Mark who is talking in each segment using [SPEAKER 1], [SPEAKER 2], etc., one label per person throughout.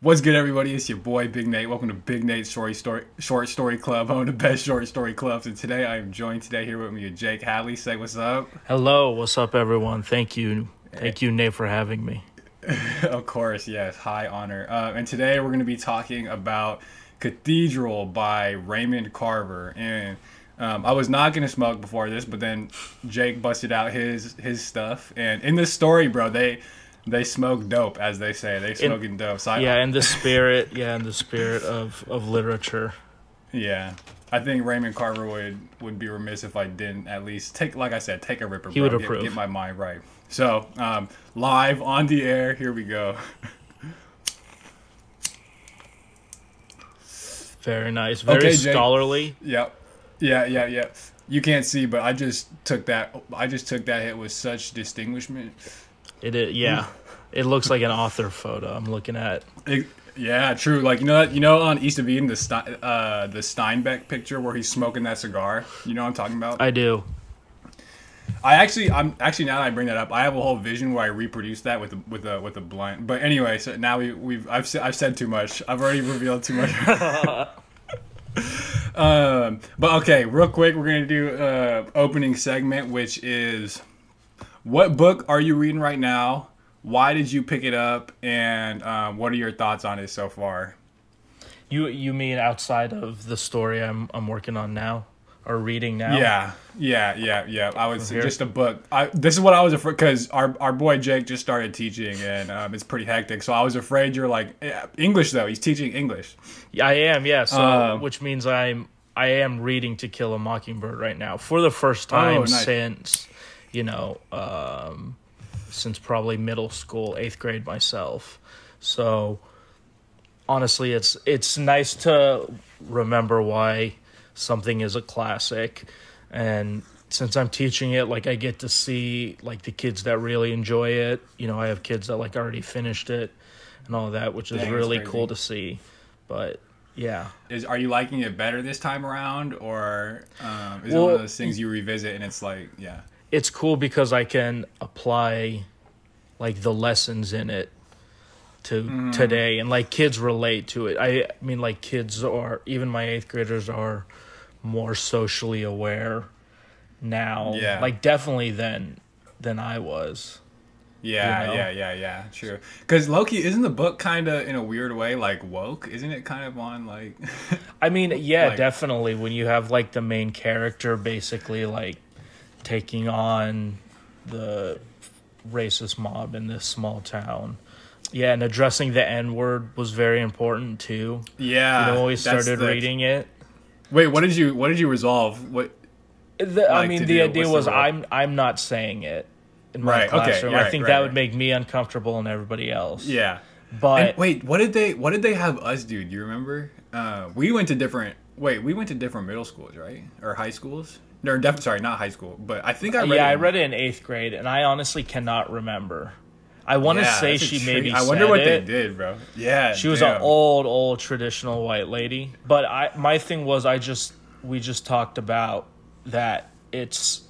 [SPEAKER 1] What's good, everybody? It's your boy Big Nate. Welcome to Big Nate's Story Story Short Story Club, one of the best short story clubs. And today I am joined today here with me, Jake Hadley. Say what's up.
[SPEAKER 2] Hello, what's up, everyone? Thank you, thank you, Nate, for having me.
[SPEAKER 1] of course, yes, high honor. Uh, and today we're going to be talking about Cathedral by Raymond Carver. And um, I was not going to smoke before this, but then Jake busted out his his stuff. And in this story, bro, they they smoke dope, as they say. They smoking dope. So I,
[SPEAKER 2] Yeah, in the spirit, yeah, in the spirit of of literature.
[SPEAKER 1] Yeah. I think Raymond Carver would, would be remiss if I didn't at least take, like I said, take a ripper.
[SPEAKER 2] He
[SPEAKER 1] bro.
[SPEAKER 2] would
[SPEAKER 1] Get-
[SPEAKER 2] approve.
[SPEAKER 1] Get, my mind right. So, um, live on the air, here we go.
[SPEAKER 2] Very nice, very
[SPEAKER 1] Okay,
[SPEAKER 2] scholarly.
[SPEAKER 1] Yep. Yeah, yeah, yeah. You can't see, but I just took that. I just took that hit with such distinguishment.
[SPEAKER 2] It is, yeah. It looks like an author photo. I'm looking at.
[SPEAKER 1] It- yeah, true. Like you know, that you know, on East of Eden, the Stein, uh, the Steinbeck picture where he's smoking that cigar. You know what I'm talking about?
[SPEAKER 2] I do.
[SPEAKER 1] I actually, I'm actually now that I bring that up, I have a whole vision where I reproduce that with a, with a with a blunt. But anyway, so now we we've I've said I've said too much. I've already revealed too much. um, but okay, real quick, we're gonna do uh opening segment, which is what book are you reading right now? Why did you pick it up? And um, what are your thoughts on it so far?
[SPEAKER 2] You you mean outside of the story I'm I'm working on now or reading now?
[SPEAKER 1] Yeah, yeah, yeah, yeah. I would say just a book. I, this is what I was afraid because our our boy Jake just started teaching and um, it's pretty hectic. So I was afraid you're like yeah, English though. He's teaching English.
[SPEAKER 2] Yeah, I am. Yeah. So
[SPEAKER 1] Um,
[SPEAKER 2] which means I'm I am reading To Kill a Mockingbird right now for the first time
[SPEAKER 1] Oh, nice.
[SPEAKER 2] since you know um, since probably middle school, eighth grade myself. So honestly, it's it's nice to remember why something is a classic, and since I'm teaching it, like I get to see like the kids that really enjoy it. You know, I have kids that like already finished it and all that, which is
[SPEAKER 1] Dang,
[SPEAKER 2] really cool to see. But yeah,
[SPEAKER 1] Is are you liking it better this time around, or um, is it one of those things you revisit and it's like yeah,
[SPEAKER 2] it's cool because I can apply like the lessons in it to
[SPEAKER 1] Mm-hmm.
[SPEAKER 2] today and like kids relate to it. I, I mean like kids are even my 8th graders are more socially aware now.
[SPEAKER 1] Yeah.
[SPEAKER 2] Like definitely than than I was.
[SPEAKER 1] yeah,
[SPEAKER 2] You know?
[SPEAKER 1] yeah, yeah, yeah. True. Because low key isn't the book kind of in a weird way like woke? Isn't it kind of on like?
[SPEAKER 2] I mean, yeah,
[SPEAKER 1] Like-
[SPEAKER 2] definitely when you have like the main character basically like taking on the racist mob in this small town. Yeah, and addressing the N word was very important too.
[SPEAKER 1] yeah.
[SPEAKER 2] You know, when we started
[SPEAKER 1] the-
[SPEAKER 2] reading it.
[SPEAKER 1] Wait, what did you what did you resolve? What?
[SPEAKER 2] The, I mean, the idea
[SPEAKER 1] the
[SPEAKER 2] was? I'm I'm not saying it in my
[SPEAKER 1] Right, okay,
[SPEAKER 2] classroom.
[SPEAKER 1] right,
[SPEAKER 2] I think
[SPEAKER 1] right,
[SPEAKER 2] that
[SPEAKER 1] right.
[SPEAKER 2] would make me uncomfortable and everybody else.
[SPEAKER 1] Yeah.
[SPEAKER 2] But
[SPEAKER 1] And wait, what did they what did they have us do? Do you remember? Uh, we went to different wait, we went to different middle schools, right? Or high schools? No, def- sorry, not high school, but I think I read
[SPEAKER 2] yeah,
[SPEAKER 1] it
[SPEAKER 2] I
[SPEAKER 1] in-
[SPEAKER 2] read it in eighth grade, and I honestly cannot remember. I want to
[SPEAKER 1] Yeah,
[SPEAKER 2] say she maybe.
[SPEAKER 1] I wonder what
[SPEAKER 2] it.
[SPEAKER 1] they did, bro. Yeah.
[SPEAKER 2] She was
[SPEAKER 1] damn.
[SPEAKER 2] an old, old traditional white lady. But I, my thing was, I just we just talked about that it's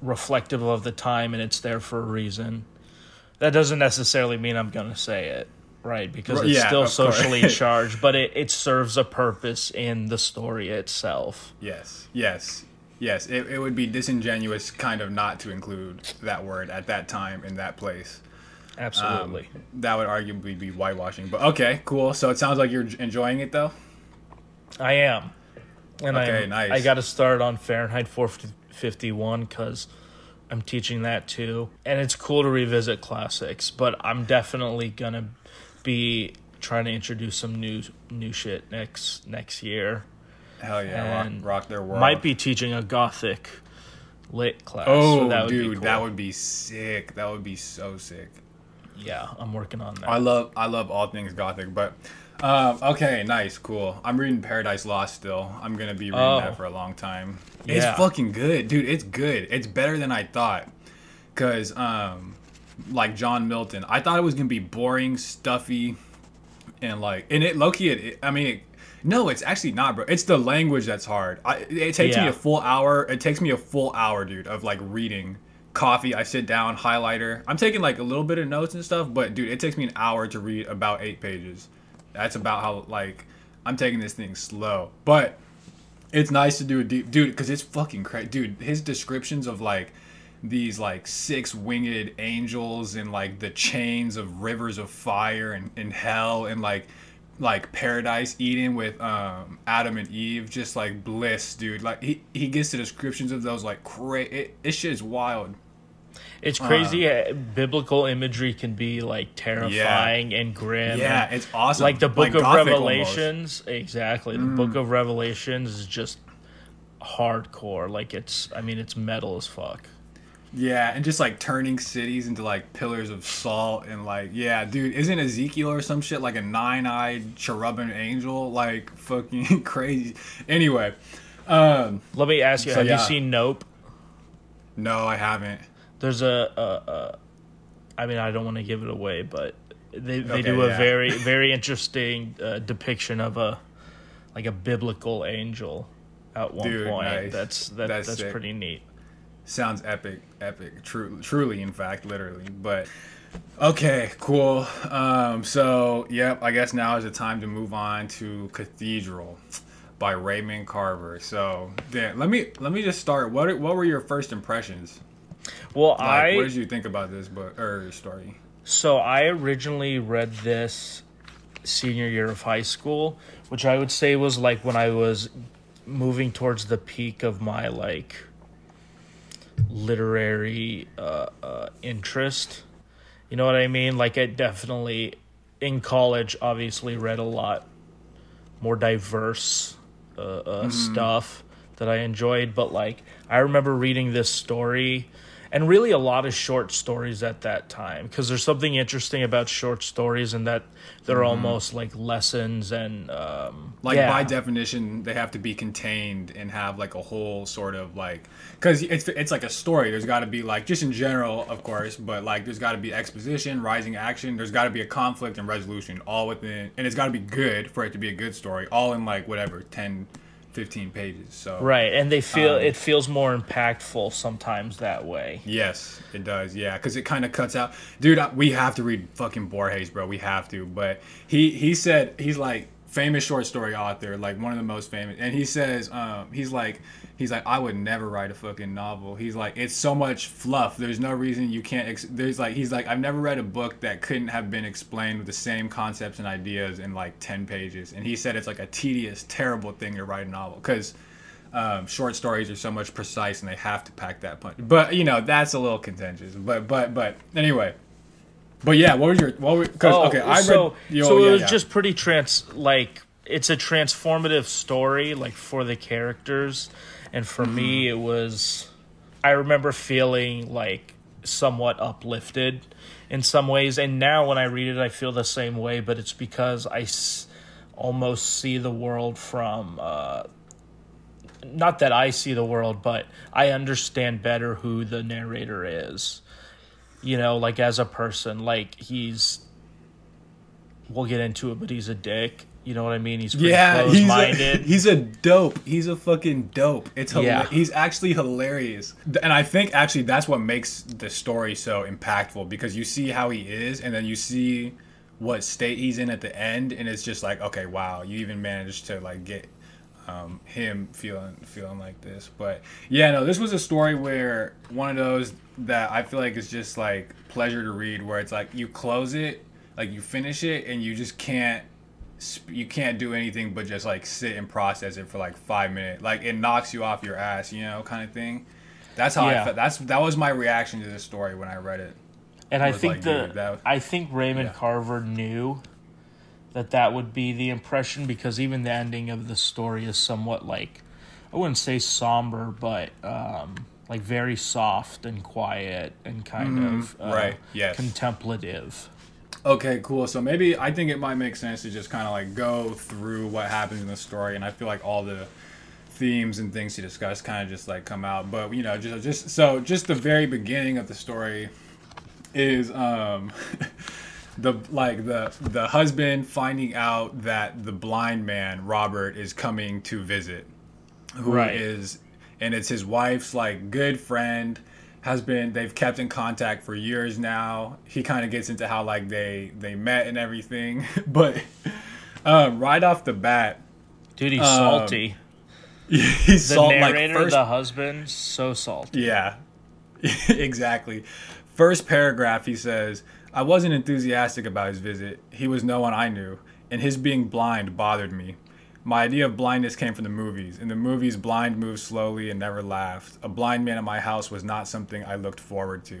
[SPEAKER 2] reflective of the time and it's there for a reason. That doesn't necessarily mean I'm gonna say it, right? Because it's
[SPEAKER 1] yeah,
[SPEAKER 2] still socially charged, but it, it serves a purpose in the story itself.
[SPEAKER 1] Yes. Yes. Yes, it, it would be disingenuous kind of not to include that word at that time in that place. Um,
[SPEAKER 2] Absolutely.
[SPEAKER 1] that would arguably be whitewashing. But okay, cool. So it sounds like you're enjoying it though.
[SPEAKER 2] I am. And
[SPEAKER 1] Okay,
[SPEAKER 2] I'm,
[SPEAKER 1] nice.
[SPEAKER 2] I got to start on Fahrenheit 451 because I'm teaching that too. And it's cool to revisit classics, but I'm definitely going to be trying to introduce some new new shit next next year.
[SPEAKER 1] Hell yeah, rock, rock their world.
[SPEAKER 2] Might be teaching a gothic lit class.
[SPEAKER 1] Oh,
[SPEAKER 2] so that would
[SPEAKER 1] dude,
[SPEAKER 2] be cool.
[SPEAKER 1] that would be sick. That would be so sick.
[SPEAKER 2] Yeah, I'm working on that.
[SPEAKER 1] I love I love all things gothic, but um, okay, nice, cool. I'm reading Paradise Lost still. I'm gonna be reading
[SPEAKER 2] Oh.
[SPEAKER 1] that for a long time.
[SPEAKER 2] Yeah.
[SPEAKER 1] It's fucking good, dude. It's good. It's better than I thought. Cause um, like John Milton, I thought it was gonna be boring, stuffy, and like, and it low key. It, it- I mean, it, no, it's actually not, bro. It's the language that's hard. I, it takes me a full hour. It takes me a full hour, dude, of like reading coffee. I sit down, highlighter. I'm taking like a little bit of notes and stuff, but dude, it takes me an hour to read about eight pages. That's about how like I'm taking this thing slow, but it's nice to do a deep dude because it's fucking crazy, dude. His descriptions of like these like six winged angels and like the chains of rivers of fire and, and hell and like like paradise Eden with um Adam and Eve just like bliss dude like he, he gets the descriptions of those like crazy it, it shit is wild
[SPEAKER 2] It's crazy. uh, biblical imagery can be like terrifying and grim.
[SPEAKER 1] yeah it's awesome
[SPEAKER 2] like the Book of
[SPEAKER 1] Gothic
[SPEAKER 2] Revelations. Exactly, the Book of Revelations is just hardcore. Like it's, I mean, it's metal as fuck.
[SPEAKER 1] Yeah and just like turning cities into like pillars of salt and like yeah dude isn't Ezekiel or some shit like a nine-eyed cherubim angel like fucking crazy anyway um
[SPEAKER 2] Let me ask you:
[SPEAKER 1] So,
[SPEAKER 2] Have
[SPEAKER 1] yeah.
[SPEAKER 2] you seen Nope?
[SPEAKER 1] no I haven't
[SPEAKER 2] There's a, a, a I mean, I don't want to give it away, but they they
[SPEAKER 1] Okay,
[SPEAKER 2] do a
[SPEAKER 1] yeah.
[SPEAKER 2] very very interesting uh, depiction of a like a biblical angel at one
[SPEAKER 1] Dude,
[SPEAKER 2] point.
[SPEAKER 1] nice.
[SPEAKER 2] That's that,
[SPEAKER 1] That's
[SPEAKER 2] that's
[SPEAKER 1] sick.
[SPEAKER 2] pretty neat.
[SPEAKER 1] Sounds epic epic. True truly in fact literally. But okay cool. Um so yep i guess now is the time to move on to cathedral by raymond carver. So yeah let me let me just start. What what were your first impressions?
[SPEAKER 2] Well,
[SPEAKER 1] like
[SPEAKER 2] I
[SPEAKER 1] what did you think about this book or story?
[SPEAKER 2] So I originally read this senior year of high school, which I would say was like when I was moving towards the peak of my like literary uh, uh, interest. You know what I mean? Like I definitely in college obviously read a lot more diverse uh, uh, stuff that I enjoyed, but like I remember reading this story and really a lot of short stories at that time because there's something interesting about short stories and that they're almost like lessons and um,
[SPEAKER 1] like
[SPEAKER 2] yeah.
[SPEAKER 1] by definition they have to be contained and have like a whole sort of like because it's it's like a story. There's got to be like just in general of course but like there's got to be exposition rising action. There's got to be a conflict and resolution all within and it's got to be good for it to be a good story all in like whatever 10 15 pages so
[SPEAKER 2] right and they feel
[SPEAKER 1] Um,
[SPEAKER 2] it feels more impactful sometimes that way
[SPEAKER 1] Yes, it does. Yeah, because it kind of cuts out, dude. I- We have to read fucking Borges, bro. We have to. But he he said he's like famous short story author, like one of the most famous. And he says, um, he's like, he's like, I would never write a fucking novel. He's like, it's so much fluff. There's no reason you can't. Ex- There's like, he's like, I've never read a book that couldn't have been explained with the same concepts and ideas in like ten pages. And he said it's like a tedious, terrible thing to write a novel because um, short stories are so much precise and they have to pack that punch. But you know that's a little contentious. But but but anyway. But yeah, what was your what? were- Cause, okay, I
[SPEAKER 2] Oh, so,
[SPEAKER 1] read. yo,
[SPEAKER 2] so
[SPEAKER 1] yeah,
[SPEAKER 2] it was
[SPEAKER 1] yeah.
[SPEAKER 2] just pretty trans like it's a transformative story like for the characters and for me
[SPEAKER 1] Mm-hmm.
[SPEAKER 2] it was i remember feeling like somewhat uplifted in some ways and now when i read it i feel the same way but it's because i s- almost see the world from uh not that i see the world but i understand better who the narrator is you know like as a person like he's we'll get into it but he's a dick you know what i mean he's pretty
[SPEAKER 1] yeah, he's a, he's a dope. He's a fucking dope. It's hila-
[SPEAKER 2] Yeah.
[SPEAKER 1] he's actually hilarious, and I think actually that's what makes the story so impactful because you see how he is, and then you see what state he's in at the end, and it's just like, okay, wow, you even managed to like get um, him feeling feeling like this. But yeah, no, this was a story where one of those that I feel like is just like pleasure to read, where it's like you close it, like you finish it, and you just can't you can't do anything but just like sit and process it for like five minutes. Like it knocks you off your ass, you know, kind of thing. That's how I felt. That's that was my reaction to this story when I read it.
[SPEAKER 2] and i think
[SPEAKER 1] like,
[SPEAKER 2] the
[SPEAKER 1] that-
[SPEAKER 2] i think raymond
[SPEAKER 1] Yeah.
[SPEAKER 2] carver knew that that would be the impression because even the ending of the story is somewhat like i wouldn't say somber but um like very soft and quiet and kind of uh,
[SPEAKER 1] right, yes.
[SPEAKER 2] contemplative
[SPEAKER 1] Okay, cool. So maybe I think it might make sense to just kind of like go through what happens in the story, and I feel like all the themes and things to discuss kind of just like come out. But you know, just just so just the very beginning of the story is um the like the the husband finding out that the blind man Robert is coming to visit, who is
[SPEAKER 2] Right.
[SPEAKER 1] and it's his wife's like good friend has been they've kept in contact for years now he kind of gets into how like they they met and everything but um, right off the bat,
[SPEAKER 2] Dude, he's
[SPEAKER 1] Um,
[SPEAKER 2] salty.
[SPEAKER 1] he's
[SPEAKER 2] The
[SPEAKER 1] salt, like first
[SPEAKER 2] the husband, so salty.
[SPEAKER 1] Yeah, exactly. First paragraph, he says, I wasn't enthusiastic about his visit. He was no one I knew, and his being blind bothered me. My idea of blindness came from the movies. In the movies, blind moved slowly and never laughed. A blind man at my house was not something I looked forward to.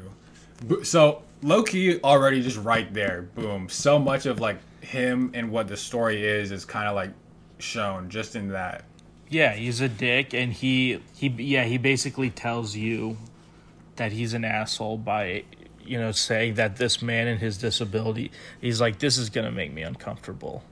[SPEAKER 1] So, low key, already just right there, boom. So much of like him and what the story is is kind of like shown just in that.
[SPEAKER 2] Yeah, he's a dick, and he he yeah he basically tells you that he's an asshole by you know saying that this man and his disability. He's like, this is gonna make me uncomfortable.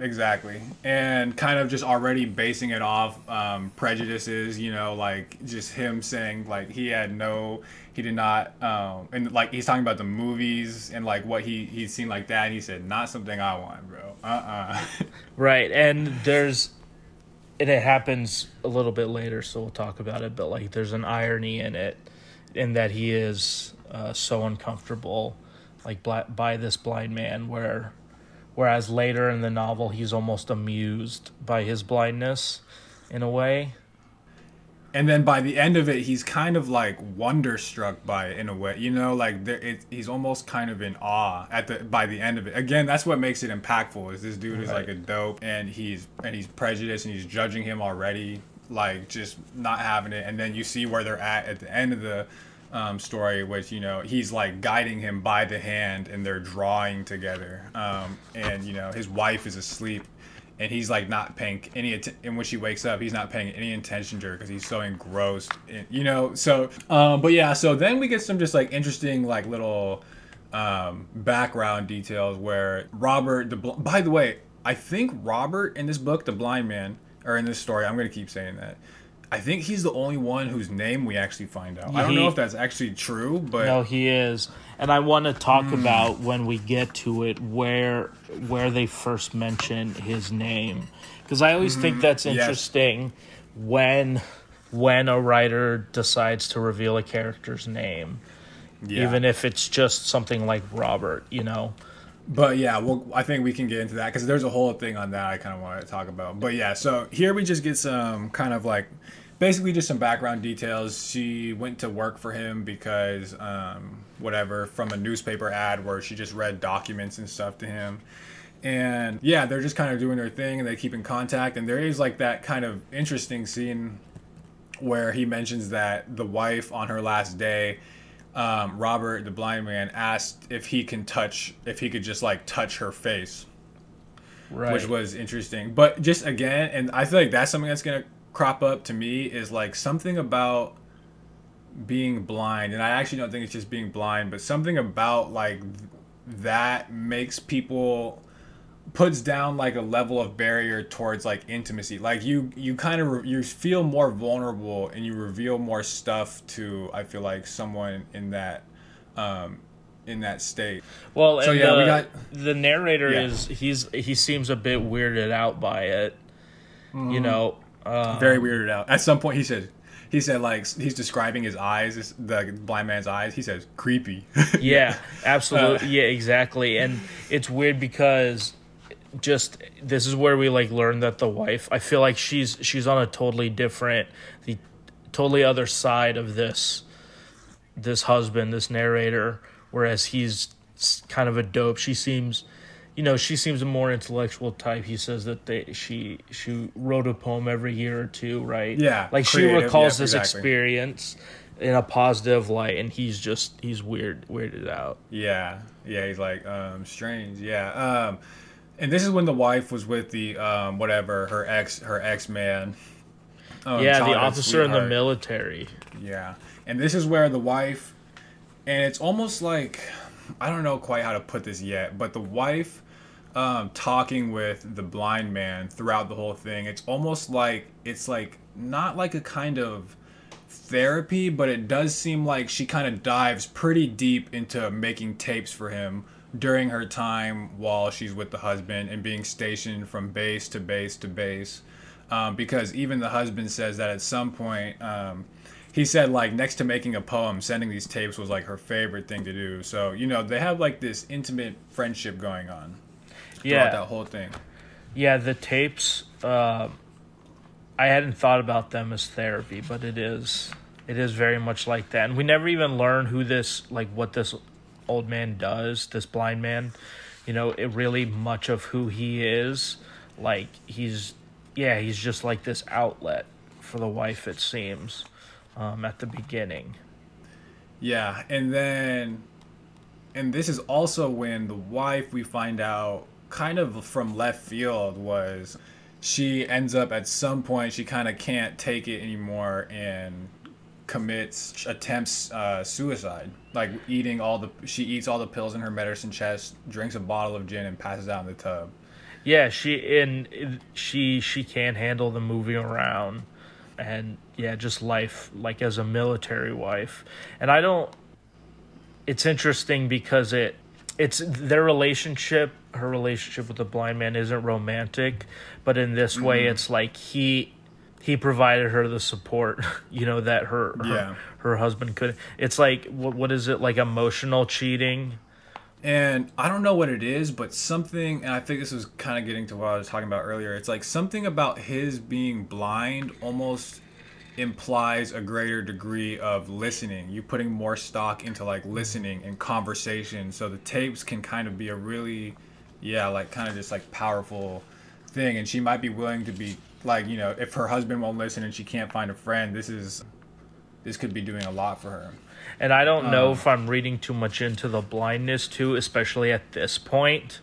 [SPEAKER 1] Exactly. And kind of just already basing it off um, prejudices, you know, like just him saying like he had no, he did not, um, and like he's talking about the movies and like what he, he's seen like that. And he said, not something I want, bro. Uh-uh.
[SPEAKER 2] Right, and there's and it happens a little bit later, so we'll talk about it. But like, there's an irony in it, in that he is uh, so uncomfortable, like by this blind man, where, whereas later in the novel, he's almost amused by his blindness, in a way.
[SPEAKER 1] and then by the end of it, he's kind of like wonderstruck by it in a way, you know, like there, it, he's almost kind of in awe at the by the end of it. Again, that's what makes it impactful. Is this dude is like a dope, and he's and he's prejudiced, and he's judging him already, like just not having it. And then you see where they're at at the end of the um, story, which you know he's like guiding him by the hand, and they're drawing together. Um, and you know his wife is asleep and he's like not paying any att- and when she wakes up he's not paying any attention to her because he's so engrossed in, you know so um but yeah so then we get some just like interesting like little um background details where robert the by the way i think robert in this book the blind man or in this story i'm gonna keep saying that i think he's the only one whose name we actually find out i don't know if that's actually true but
[SPEAKER 2] No, he is, and I want to talk
[SPEAKER 1] Hmm.
[SPEAKER 2] about when we get to it where where they first mention his name, because I always think that's
[SPEAKER 1] Mm-hmm. Yes.
[SPEAKER 2] interesting when when a writer decides to reveal a character's name,
[SPEAKER 1] yeah.
[SPEAKER 2] even if it's just something like Robert, you know.
[SPEAKER 1] But yeah, well, I think we can get into that because there's a whole thing on that I kind of want to talk about. But yeah, so here we just get some kind of like basically just some background details. She went to work for him because um, whatever from a newspaper ad where she just read documents and stuff to him. And yeah, they're just kind of doing their thing and they keep in contact. And there is like that kind of interesting scene where he mentions that the wife on her last day um, Robert, the blind man, asked if he can touch, if he could just like touch her face,
[SPEAKER 2] Right.
[SPEAKER 1] which was interesting. But just again, and I feel like that's something that's gonna crop up to me is like something about being blind, and I actually don't think it's just being blind, but something about like th- that makes people puts down like a level of barrier towards like intimacy like you you kind of re- you feel more vulnerable and you reveal more stuff to i feel like someone in that um in that state
[SPEAKER 2] well, and
[SPEAKER 1] So, yeah,
[SPEAKER 2] the,
[SPEAKER 1] we got-
[SPEAKER 2] the narrator
[SPEAKER 1] Yeah.
[SPEAKER 2] is he's he seems a bit weirded out by it,
[SPEAKER 1] Mm-hmm.
[SPEAKER 2] you know. Uh,
[SPEAKER 1] very weirded out at some point he said he said like he's describing his eyes the blind man's eyes he says creepy
[SPEAKER 2] Yeah,
[SPEAKER 1] Uh,
[SPEAKER 2] absolutely. yeah, exactly. And it's weird because just this is where we like learn that the wife. I feel like she's she's on a totally different, the totally other side of this this husband, this narrator. Whereas he's kind of a dope. She seems, you know, she seems a more intellectual type. He says that they she she wrote a poem every year or two, right?
[SPEAKER 1] Yeah,
[SPEAKER 2] like she recalls
[SPEAKER 1] yep,
[SPEAKER 2] this
[SPEAKER 1] exactly.
[SPEAKER 2] experience in a positive light, and he's just he's weird weirded out.
[SPEAKER 1] Yeah, yeah, he's like um, strange. Yeah, um, and this is when the wife was with the um, whatever her ex her ex man. Um,
[SPEAKER 2] yeah, the officer in the military.
[SPEAKER 1] Yeah, and this is where the wife, and it's almost like I don't know quite how to put this yet, but the wife um, talking with the blind man throughout the whole thing. It's almost like it's like not like a kind of therapy, but it does seem like she kind of dives pretty deep into making tapes for him during her time while she's with the husband and being stationed from base to base to base. Um, because even the husband says that at some point, um, he said like next to making a poem, sending these tapes was like her favorite thing to do. So you know they have like this intimate friendship going on throughout
[SPEAKER 2] Yeah,
[SPEAKER 1] that whole thing.
[SPEAKER 2] Yeah, the tapes. Uh, I hadn't thought about them as therapy, but it is. It is very much like that, and we never even learn who this, like, what this old man does. This blind man, you know, it really much of who he is. Like he's, yeah, he's just like this outlet for the wife. It seems, um, at the beginning.
[SPEAKER 1] Yeah, and then, and this is also when the wife we find out kind of from left field was she ends up at some point she kind of can't take it anymore and commits attempts uh, suicide. Like eating all the she eats all the pills in her medicine chest drinks a bottle of gin and passes out in the tub.
[SPEAKER 2] Yeah she and she she can't handle the moving around. And yeah just life like as a military wife. And i don't it's interesting because it it's their relationship her relationship with the blind man isn't romantic. But in this mm-hmm. way it's like he he provided her the support you know that her her, yeah. her husband could it's like what what is it like emotional cheating
[SPEAKER 1] and I don't know what it is, but something, and I think this was kind of getting to what I was talking about earlier. It's like something about his being blind almost implies a greater degree of listening. You putting more stock into like listening and conversation. So the tapes can kind of be a really, yeah, like kind of just like powerful thing. And she might be willing to be like, you know, if her husband won't listen and she can't find a friend, this is, this could be doing a lot for her.
[SPEAKER 2] And I don't know um, if I'm reading too much into the blindness too, especially at this point.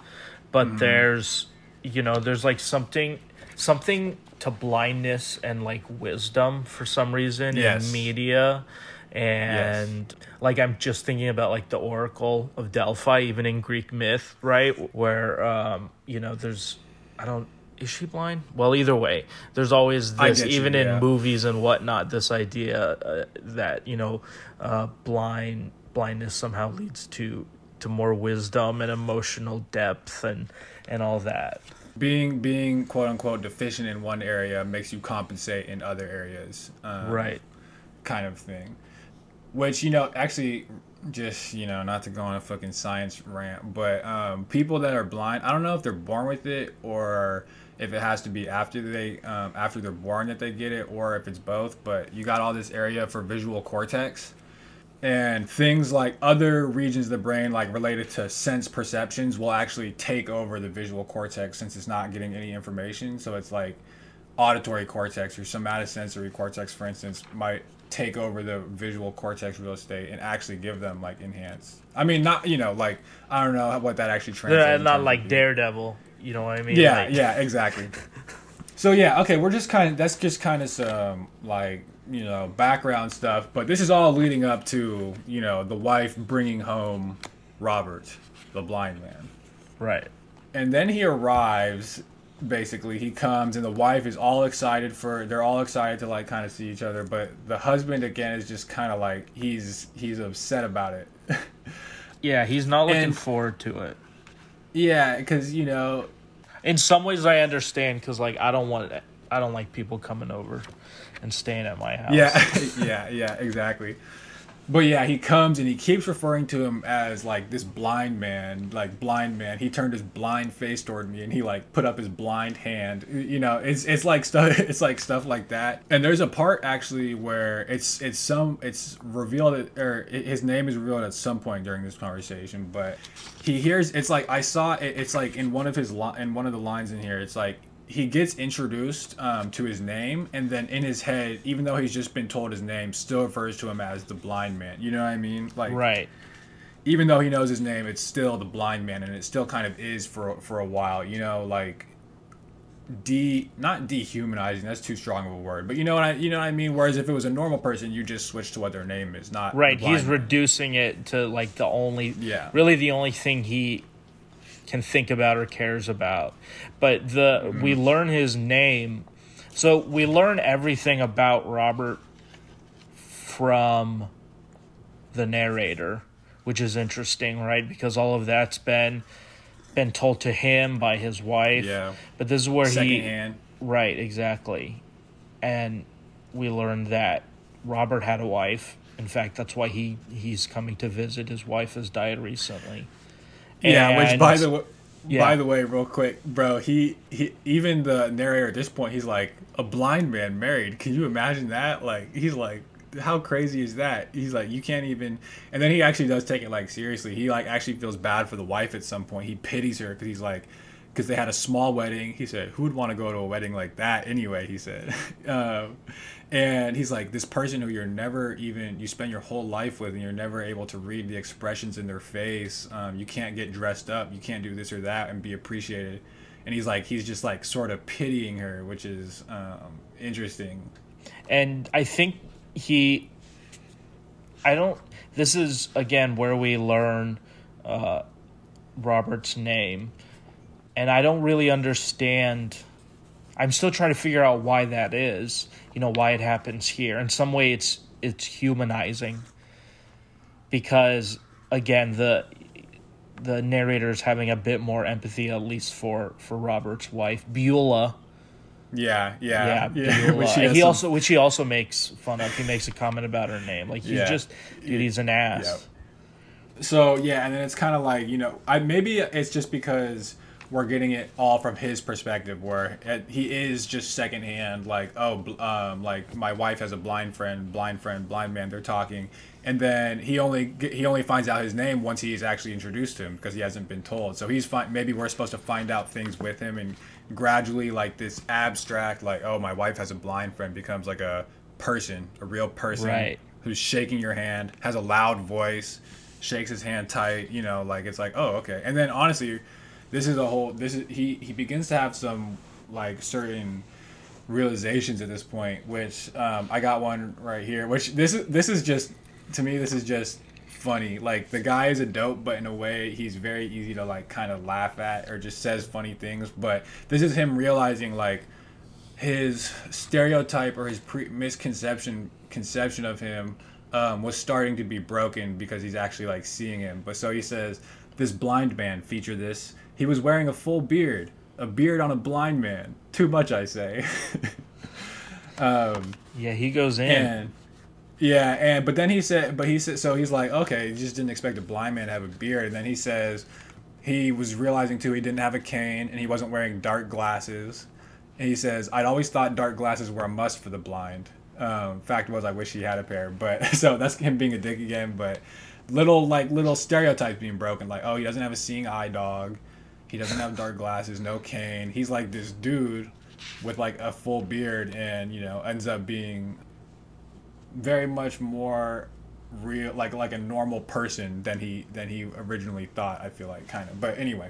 [SPEAKER 2] But mm-hmm. there's, you know, there's like something, something to blindness and like wisdom for some reason yes. in media. And yes. like I'm just thinking about like the Oracle of Delphi, even in Greek myth, right? Where um, you know, there's I don't is she blind? Well, either way, there's always this, even you, yeah. in movies and whatnot, this idea uh, that you know, uh, blind blindness somehow leads to to more wisdom and emotional depth and and all that.
[SPEAKER 1] Being being quote unquote deficient in one area makes you compensate in other areas,
[SPEAKER 2] um, right?
[SPEAKER 1] Kind of thing. Which you know, actually, just you know, not to go on a fucking science rant, but um, people that are blind, I don't know if they're born with it or if it has to be after they um, after they're born that they get it or if it's both but you got all this area for visual cortex. And things like other regions of the brain like related to sense perceptions will actually take over the visual cortex since it's not getting any information. So it's like auditory cortex or somatosensory cortex for instance might take over the visual cortex real estate and actually give them like enhance i mean not you know like i don't know what that actually translates
[SPEAKER 2] not like daredevil you know what I mean?
[SPEAKER 1] Yeah,
[SPEAKER 2] like...
[SPEAKER 1] yeah, exactly. so yeah, okay, we're just kind of that's just kind of some like you know background stuff, but this is all leading up to you know the wife bringing home Robert, the blind man.
[SPEAKER 2] Right.
[SPEAKER 1] And then he arrives. Basically, he comes and the wife is all excited for. They're all excited to like kind of see each other, but the husband again is just kind of like he's he's upset about it.
[SPEAKER 2] yeah, he's not looking and, forward to it.
[SPEAKER 1] Yeah, because you know,
[SPEAKER 2] in some ways I understand because like I don't want it. I don't like people coming over and staying at my house.
[SPEAKER 1] Yeah, yeah, yeah, exactly. But yeah, he comes and he keeps referring to him as like this blind man, like blind man. He turned his blind face toward me and he like put up his blind hand. You know, it's it's like stuff it's like stuff like that. And there's a part actually where it's it's some it's revealed or his name is revealed at some point during this conversation, but he hears it's like I saw it, it's like in one of his li- in one of the lines in here, it's like he gets introduced um, to his name, and then in his head, even though he's just been told his name, still refers to him as the blind man. You know what I mean? Like
[SPEAKER 2] right.
[SPEAKER 1] Even though he knows his name, it's still the blind man, and it still kind of is for for a while. You know, like de not dehumanizing. That's too strong of a word, but you know what I you know what I mean. Whereas if it was a normal person, you just switch to what their name is, not
[SPEAKER 2] right. He's man. reducing it to like the only yeah, really the only thing he can think about or cares about. But the mm-hmm. we learn his name. So we learn everything about Robert from the narrator, which is interesting, right? Because all of that's been been told to him by his wife.
[SPEAKER 1] Yeah.
[SPEAKER 2] But this is where
[SPEAKER 1] Second
[SPEAKER 2] he. Right, exactly. And we learned that Robert had a wife. In fact, that's why he he's coming to visit. His wife has died recently.
[SPEAKER 1] Yeah, which by the way,
[SPEAKER 2] Yeah.
[SPEAKER 1] By the way, real quick, bro, he, he even the narrator at this point, he's like a blind man married. Can you imagine that? Like he's like, how crazy is that? He's like, you can't even. And then he actually does take it like seriously. He like actually feels bad for the wife at some point. He pities her because he's like, because they had a small wedding. He said, who would want to go to a wedding like that anyway? He said, um, and he's like, this person who you're never even you spend your whole life with, and you're never able to read the expressions in their face. Um, you can't get dressed up. You can't do this or that and be appreciated. And he's like, he's just like sort of pitying her, which is um, interesting.
[SPEAKER 2] and I think he. I don't. This is again where we learn uh, Robert's name, and I don't really understand. I'm still trying to figure out why that is. You know why it happens here. In some way, it's it's humanizing because again the the narrator is having a bit more empathy, at least for for Robert's wife Beulah.
[SPEAKER 1] Yeah,
[SPEAKER 2] Yeah,
[SPEAKER 1] yeah, he
[SPEAKER 2] he
[SPEAKER 1] some-
[SPEAKER 2] also, which he also makes fun of. He makes a comment about her name. Like he's
[SPEAKER 1] Yeah.
[SPEAKER 2] just, dude, he's an ass.
[SPEAKER 1] Yep. So yeah, and then it's kind of like you know, I maybe it's just because we're getting it all from his perspective, where it, he is just secondhand, like oh, um, like my wife has a blind friend, blind friend, blind man. They're talking, and then he only he only finds out his name once he's actually introduced to him because he hasn't been told. So he's fi- maybe we're supposed to find out things with him, and gradually like this abstract, like oh, my wife has a blind friend, becomes like a person, a real person
[SPEAKER 2] Right.
[SPEAKER 1] who's shaking your hand, has a loud voice, shakes his hand tight, you know, like it's like, oh, okay. And then honestly, this is a whole this is he he begins to have some like certain realizations at this point, which um, I got one right here, which this is this is just to me this is just funny. Like the guy is a dope, but in a way he's very easy to like kind of laugh at or just says funny things, but this is him realizing like his stereotype or his pre- misconception conception of him um, was starting to be broken because he's actually like seeing him. But so he says, this blind man feature this. He was wearing a full beard, a beard on a blind man. Too much, I say. um,
[SPEAKER 2] Yeah, he goes in.
[SPEAKER 1] and yeah, and but then he said, but he said, so he's like, okay, he just didn't expect a blind man to have a beard. And then he says, he was realizing too he didn't have a cane and he wasn't wearing dark glasses. And he says, I'd always thought dark glasses were a must for the blind. Um, fact was, I wish he had a pair. But so that's him being a dick again. But little like little stereotypes being broken, like oh, he doesn't have a seeing eye dog, he doesn't have dark glasses, no cane. He's like this dude with like a full beard, and you know ends up being very much more real like like a normal person than he than he originally thought i feel like kind of but anyway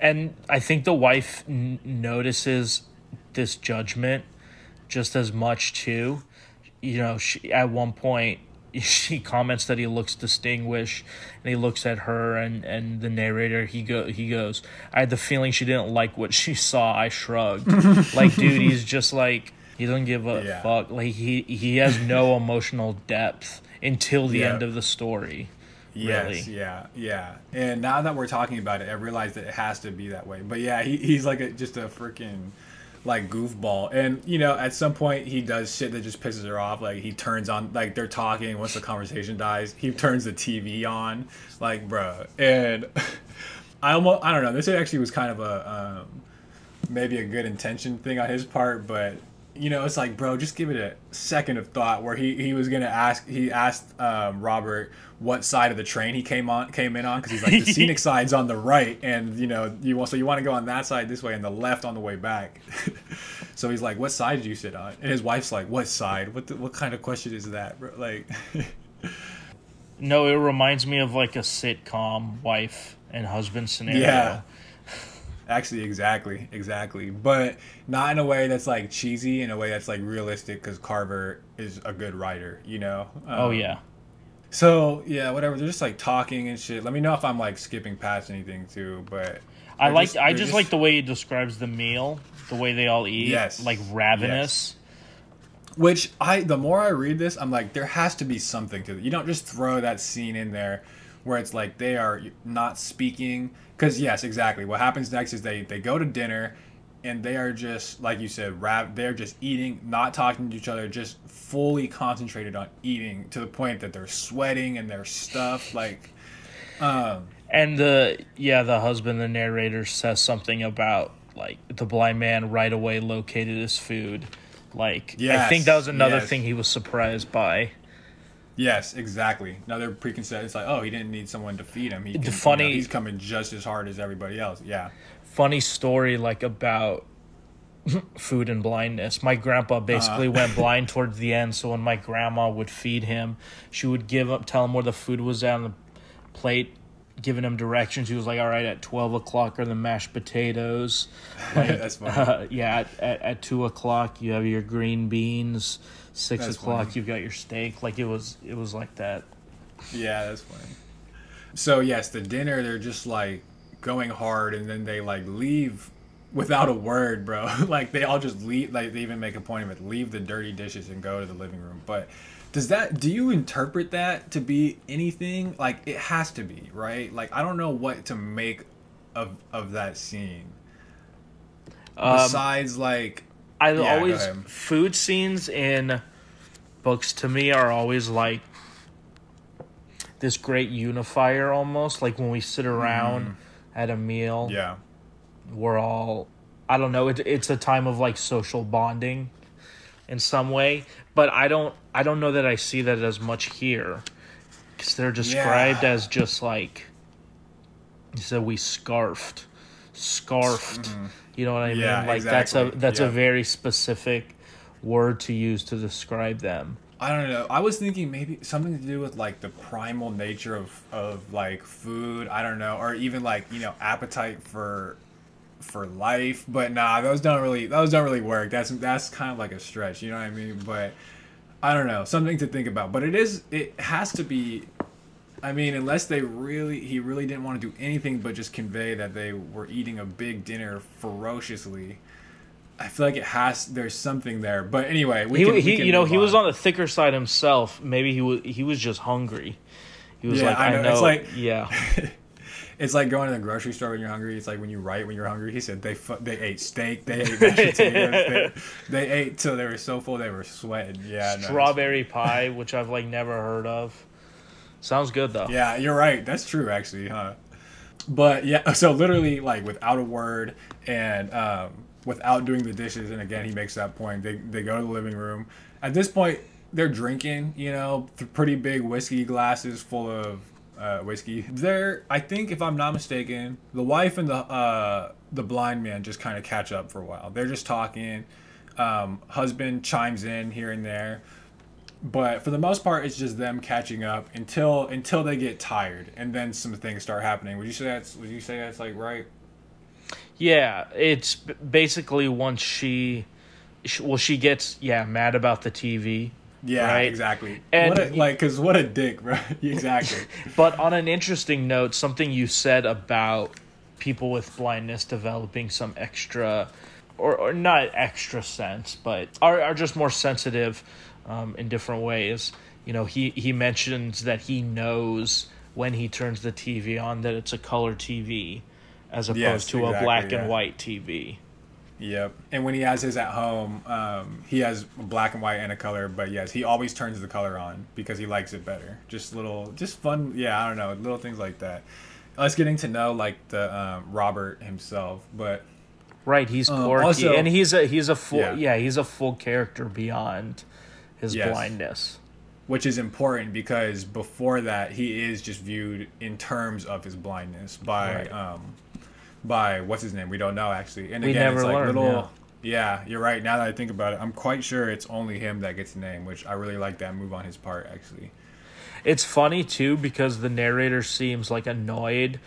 [SPEAKER 2] and I think the wife n- notices this judgment just as much too. You know, she, at one point she comments that he looks distinguished, and he looks at her and and the narrator. He go he goes. I had the feeling she didn't like what she saw. I shrugged. like, dude, he's just like he doesn't give a
[SPEAKER 1] Yeah.
[SPEAKER 2] fuck. Like he he has no emotional depth until the
[SPEAKER 1] Yeah.
[SPEAKER 2] end of the story.
[SPEAKER 1] yes
[SPEAKER 2] Really?
[SPEAKER 1] yeah yeah and now that we're talking about it i realize that it has to be that way but yeah he, he's like a, just a freaking like goofball. And you know at some point he does shit that just pisses her off. Like he turns on like they're talking. Once the conversation dies he turns the tv on. Like bruh. And i almost i don't know. This actually was kind of a um, maybe a good intention thing on his part, but you know, it's like, bro, just give it a second of thought. Where he, he was gonna ask, he asked um, Robert what side of the train he came on came in on because he's like the scenic side's on the right, and you know you want so you want to go on that side this way and the left on the way back. so he's like, what side did you sit on? And his wife's like, what side? What the, what kind of question is that, bro? Like,
[SPEAKER 2] No, it reminds me of like a sitcom wife and husband scenario.
[SPEAKER 1] Yeah. Actually, exactly, exactly, but not in a way that's like cheesy. In a way that's like realistic, because Carver is a good writer, you know.
[SPEAKER 2] Oh
[SPEAKER 1] Um,
[SPEAKER 2] yeah.
[SPEAKER 1] So yeah, whatever. They're just like talking and shit. Let me know if I'm like skipping past anything too. But
[SPEAKER 2] I like
[SPEAKER 1] just-
[SPEAKER 2] I
[SPEAKER 1] they're
[SPEAKER 2] just, like the way he describes the meal, the way they all eat.
[SPEAKER 1] Yes.
[SPEAKER 2] Like ravenous.
[SPEAKER 1] Which I, the more I read this, I'm like, there has to be something to it. You don't just throw that scene in there where it's like they are not speaking. Because yes, exactly. What happens next is they they go to dinner, and they are just like you said, rap. They're just eating, not talking to each other, just fully concentrated on eating to the point that they're sweating and they're stuffed. Like, um,
[SPEAKER 2] And the yeah, the husband, the narrator says something about like the blind man right away located his food. Like I think that was another
[SPEAKER 1] yes.
[SPEAKER 2] thing he was surprised by.
[SPEAKER 1] Yes, exactly. Now they're preconceived. It's like, oh, he didn't need someone to feed him. He can, you know, he's coming just as hard as everybody else. Yeah.
[SPEAKER 2] Funny story like about food and blindness. My grandpa uh-huh. basically went blind towards the end, so when my grandma would feed him, she would give up, tell him where the food was at on the plate, giving him directions. He was like, "All right, at twelve o'clock are the mashed potatoes." Like,
[SPEAKER 1] That's funny.
[SPEAKER 2] uh, yeah, at, at, at two o'clock you have your green beans. Six
[SPEAKER 1] That's
[SPEAKER 2] o'clock
[SPEAKER 1] funny.
[SPEAKER 2] you've got your steak. Like it was, it was like that.
[SPEAKER 1] Yeah, that's funny. So yes, the dinner they're just like going hard, and then they like leave without a word, bro. like they all just leave. Like they even make a point of it. Leave the dirty dishes and go to the living room. But does that? Do you interpret that to be anything? Like it has to be, right? Like I don't know what to make of of that scene.
[SPEAKER 2] Um,
[SPEAKER 1] Besides, like
[SPEAKER 2] I
[SPEAKER 1] Yeah,
[SPEAKER 2] always food scenes in books to me are always like this great unifier almost like when we sit around at a meal
[SPEAKER 1] yeah,
[SPEAKER 2] we're all I don't know it, it's a time of like social bonding in some way but I don't I don't know that I see that as much here cuz they're described
[SPEAKER 1] Yeah.
[SPEAKER 2] as just like you said we scarfed scarfed you know what I
[SPEAKER 1] Mm-hmm. Yeah,
[SPEAKER 2] mean like that's a that's
[SPEAKER 1] Yeah.
[SPEAKER 2] a very specific word to use to describe them
[SPEAKER 1] I don't know. I was thinking maybe something to do with like the primal nature of of like food. I don't know, or even like you know appetite for for life. But nah, those don't really those don't really work. That's that's kind of like a stretch. You know what I mean? But I don't know. Something to think about. But it is. It has to be. I mean, unless they really, he really didn't want to do anything but just convey that they were eating a big dinner ferociously. I feel like it has. There's something there. But anyway, we
[SPEAKER 2] he,
[SPEAKER 1] can, we
[SPEAKER 2] he you know he was on the thicker side himself maybe he was he was just hungry he was
[SPEAKER 1] Yeah,
[SPEAKER 2] like
[SPEAKER 1] I
[SPEAKER 2] I
[SPEAKER 1] know.
[SPEAKER 2] know,
[SPEAKER 1] It's like-
[SPEAKER 2] yeah
[SPEAKER 1] It's like going to the grocery store when you're hungry. It's like when you write when you're hungry. He said they fu- they ate steak, they ate potatoes, they, they ate till they were so full they were sweating. Yeah, no,
[SPEAKER 2] strawberry pie which I've like never heard of sounds good though
[SPEAKER 1] Yeah, you're right. That's true, actually, huh? But yeah, so literally, like without a word and um, without doing the dishes, and again, he makes that point. They they go to the living room. At this point, they're drinking, you know, th- pretty big whiskey glasses full of uh, whiskey. They're, I think, if I'm not mistaken, the wife and the uh, the blind man just kind of catch up for a while. They're just talking. Um, husband chimes in here and there but for the most part it's just them catching up until until they get tired and then some things start happening would you say that's would you say that's like right
[SPEAKER 2] Yeah, it's basically once she, sh well, she gets yeah mad about the TV,
[SPEAKER 1] yeah
[SPEAKER 2] Right.
[SPEAKER 1] exactly
[SPEAKER 2] And
[SPEAKER 1] a, like because what a dick bro exactly
[SPEAKER 2] but on an interesting note, something you said about people with blindness developing some extra, or or not extra sense, but are are just more sensitive, um, in different ways. You know, he he mentions that he knows when he turns the TV on that it's a color TV, as opposed
[SPEAKER 1] Yes,
[SPEAKER 2] to a black
[SPEAKER 1] yeah.
[SPEAKER 2] and white TV.
[SPEAKER 1] Yep and when he has his at home um, he has black and white and a color but yes he always turns the color on because he likes it better just little just fun yeah i don't know little things like that us getting to know like the um, robert himself but
[SPEAKER 2] Right, he's
[SPEAKER 1] Um,
[SPEAKER 2] quirky,
[SPEAKER 1] also-
[SPEAKER 2] and he's a he's a full
[SPEAKER 1] Yeah.
[SPEAKER 2] yeah. he's a full character beyond his
[SPEAKER 1] Yes.
[SPEAKER 2] blindness.
[SPEAKER 1] which is important because before that he is just viewed in terms of his blindness by
[SPEAKER 2] Right.
[SPEAKER 1] um by what's his name? We don't know actually. And
[SPEAKER 2] We
[SPEAKER 1] again it's like
[SPEAKER 2] learn,
[SPEAKER 1] little yeah. you're right. Now that i think about it i'm quite sure it's only him that gets the name which i really like that move on his part actually.
[SPEAKER 2] It's funny too because the narrator seems like annoyed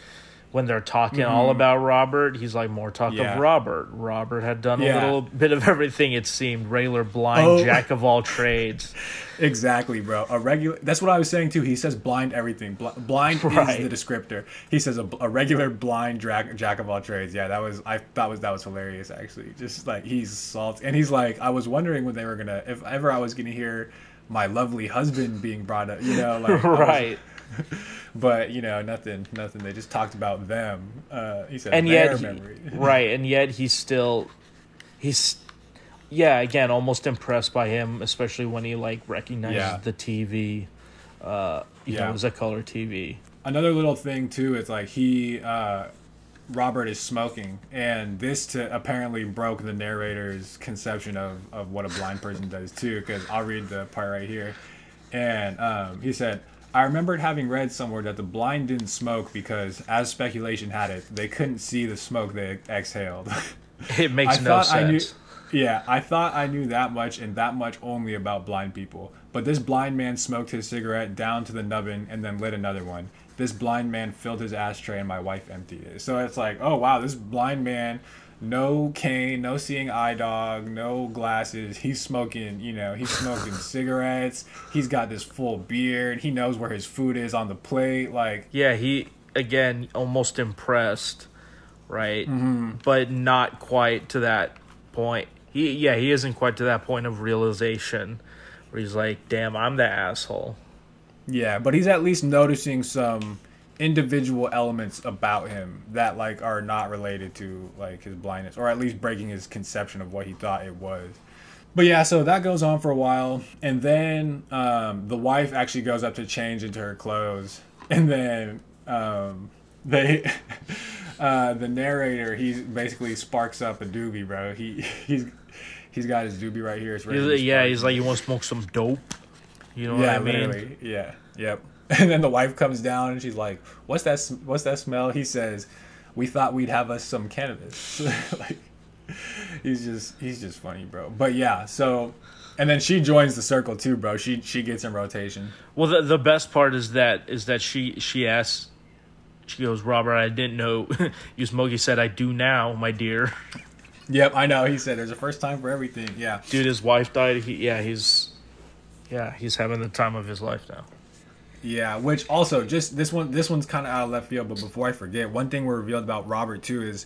[SPEAKER 2] when they're talking all about Robert. He's like more talk
[SPEAKER 1] Mm-hmm. Yeah.
[SPEAKER 2] of Robert. Robert had done
[SPEAKER 1] Yeah.
[SPEAKER 2] a little bit of everything. It seemed regular blind
[SPEAKER 1] Oh.
[SPEAKER 2] jack of all trades.
[SPEAKER 1] exactly bro a regular that's what i was saying too he says blind everything Bl- blind
[SPEAKER 2] Right.
[SPEAKER 1] is the descriptor he says a, a regular blind jack, jack of all trades yeah that was i thought was that was hilarious actually just like he's salt and he's like i was wondering when they were gonna if ever i was gonna hear my lovely husband being brought up you know like
[SPEAKER 2] right.
[SPEAKER 1] but you know nothing nothing they just talked about them uh he said
[SPEAKER 2] and
[SPEAKER 1] their
[SPEAKER 2] yet he- right and yet he's still he's yeah again almost impressed by him especially when he like recognizes
[SPEAKER 1] Yeah.
[SPEAKER 2] the tv uh you
[SPEAKER 1] Yeah.
[SPEAKER 2] know it was a color tv
[SPEAKER 1] another little thing too is like he uh Robert is smoking, and this to apparently broke the narrator's conception of, of what a blind person does too. Because I'll read the part right here, and um, he said, "I remembered having read somewhere that the blind didn't smoke because, as speculation had it, they couldn't see the smoke they exhaled."
[SPEAKER 2] It makes
[SPEAKER 1] I
[SPEAKER 2] no
[SPEAKER 1] thought I knew-
[SPEAKER 2] sense.
[SPEAKER 1] Yeah, I thought I knew that much and that much only about blind people. But this blind man smoked his cigarette down to the nubbin and then lit another one. This blind man filled his ashtray and my wife emptied it. So it's like, oh wow, this blind man, no cane, no seeing eye dog, no glasses. He's smoking, you know, he's smoking cigarettes. He's got this full beard. He knows where his food is on the plate. Like,
[SPEAKER 2] Yeah, he again almost impressed, right?
[SPEAKER 1] Mm-hmm.
[SPEAKER 2] But not quite to that point. He yeah, he isn't quite to that point of realization where he's like, "Damn, I'm the asshole."
[SPEAKER 1] Yeah, but he's at least noticing some individual elements about him that like are not related to like his blindness or at least breaking his conception of what he thought it was. But yeah, so that goes on for a while and then um, the wife actually goes up to change into her clothes and then um, they uh, the narrator he basically sparks up a doobie, bro. He he's he's got his doobie right here. It's ready
[SPEAKER 2] He's, yeah,
[SPEAKER 1] spark.
[SPEAKER 2] he's like, "You want to smoke some dope?" You know what
[SPEAKER 1] Yeah,
[SPEAKER 2] I mean?
[SPEAKER 1] Yeah. Yep. And then the wife comes down and she's like, "What's that? What's that smell?" He says, "We thought we'd have us some cannabis." like, he's just he's just funny, bro. But yeah, so, and then she joins the circle too, bro. She she gets in rotation.
[SPEAKER 2] Well, the the best part is that is that she she asks, she goes, "Robert, I didn't know you smoke." He said, "I do now, my dear."
[SPEAKER 1] Yep, I know. He said there's a first time for everything. Yeah.
[SPEAKER 2] Dude, his wife died. He yeah, he's yeah, he's having the time of his life now.
[SPEAKER 1] Yeah, which also just this one this one's kind of out of left field, but before I forget, one thing we're revealed about Robert too is